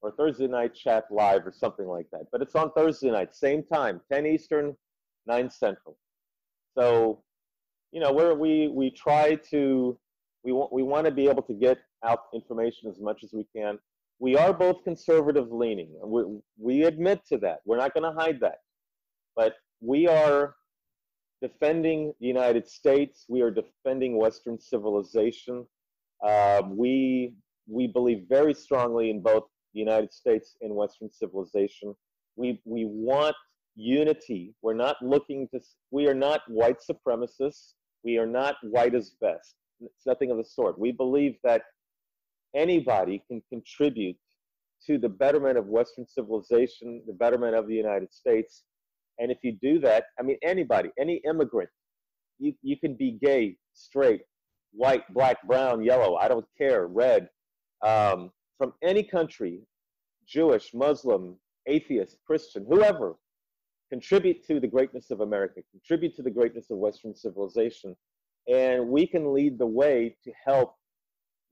or Thursday Night Chat Live or something like that. But it's on Thursday night, same time, 10 Eastern, 9 Central. So, you know, where we we try to we want we want to be able to get out information as much as we can. We are both conservative leaning. We, we admit to that. We're not going to hide that. But we are defending the United States. We are defending Western civilization. Uh, we we believe very strongly in both the United States and Western civilization. We we want unity. We're not looking to. We are not white supremacists. We are not white as best. It's nothing of the sort. We believe that anybody can contribute to the betterment of Western civilization, the betterment of the United States. And if you do that, I mean, anybody, any immigrant, you, you can be gay, straight, white, black, brown, yellow, I don't care, red, um, from any country, Jewish, Muslim, atheist, Christian, whoever, contribute to the greatness of America, contribute to the greatness of Western civilization. And we can lead the way to help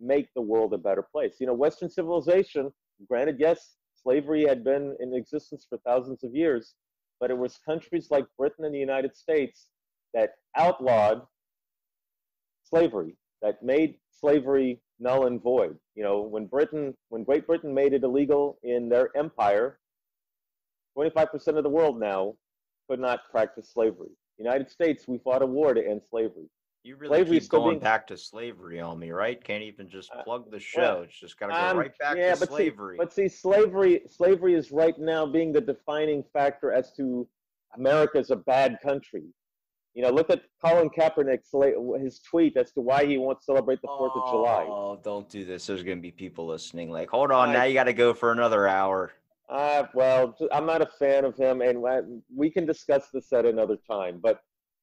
make the world a better place. You know, Western civilization, granted, yes, slavery had been in existence for thousands of years, but it was countries like Britain and the United States that outlawed slavery, that made slavery null and void. You know, when Britain, when Great Britain made it illegal in their empire, 25% of the world now could not practice slavery. United States, we fought a war to end slavery. You really Slavery's keep still going being- back to slavery on me, right? Can't even just Uh, plug the show. it's just got to go Um, right back yeah, to but slavery. See, but see, slavery, slavery is right now being the defining factor as to America is a bad country. You know, look at Colin Kaepernick's la- his tweet as to why he won't celebrate the Fourth of July. Oh, don't do this. There's going to be people listening. Like, hold on, I- now you got to go for another hour. Uh, well, I'm not a fan of him, and uh, we can discuss this at another time. But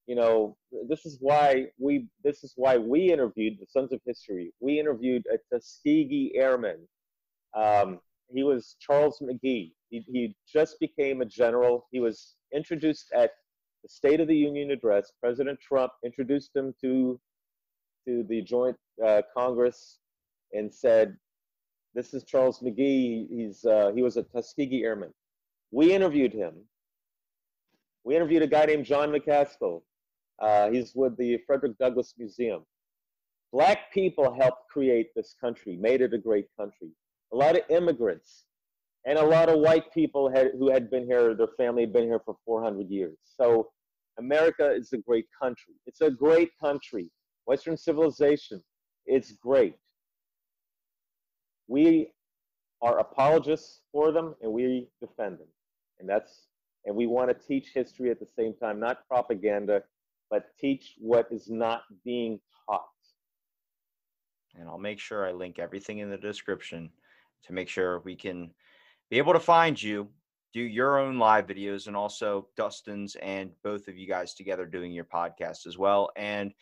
you know, this is why we this is why we interviewed the Sons of History. We interviewed a Tuskegee Airman. Um, he was Charles McGee. He, he just became a general. He was introduced at the State of the Union address. President Trump introduced him to to the joint uh, Congress and said, "This is Charles McGee. He's uh, he was a Tuskegee Airman." We interviewed him. We interviewed a guy named John McCaskill. Uh, he's with the Frederick Douglass Museum. Black people helped create this country, made it a great country. A lot of immigrants and a lot of white people had, who had been here, their family had been here for 400 years. So America is a great country. It's a great country. Western civilization, it's great. We are apologists for them and we defend them. And that's and we want to teach history at the same time, not propaganda, but teach what is not being taught. And I'll make sure I link everything in the description to make sure we can be able to find you, do your own live videos, and also Dustin's and both of you guys together doing your podcast as well. And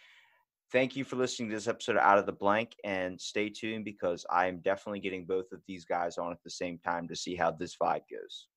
thank you for listening to this episode Out of the Blank. And stay tuned because I am definitely getting both of these guys on at the same time to see how this vibe goes.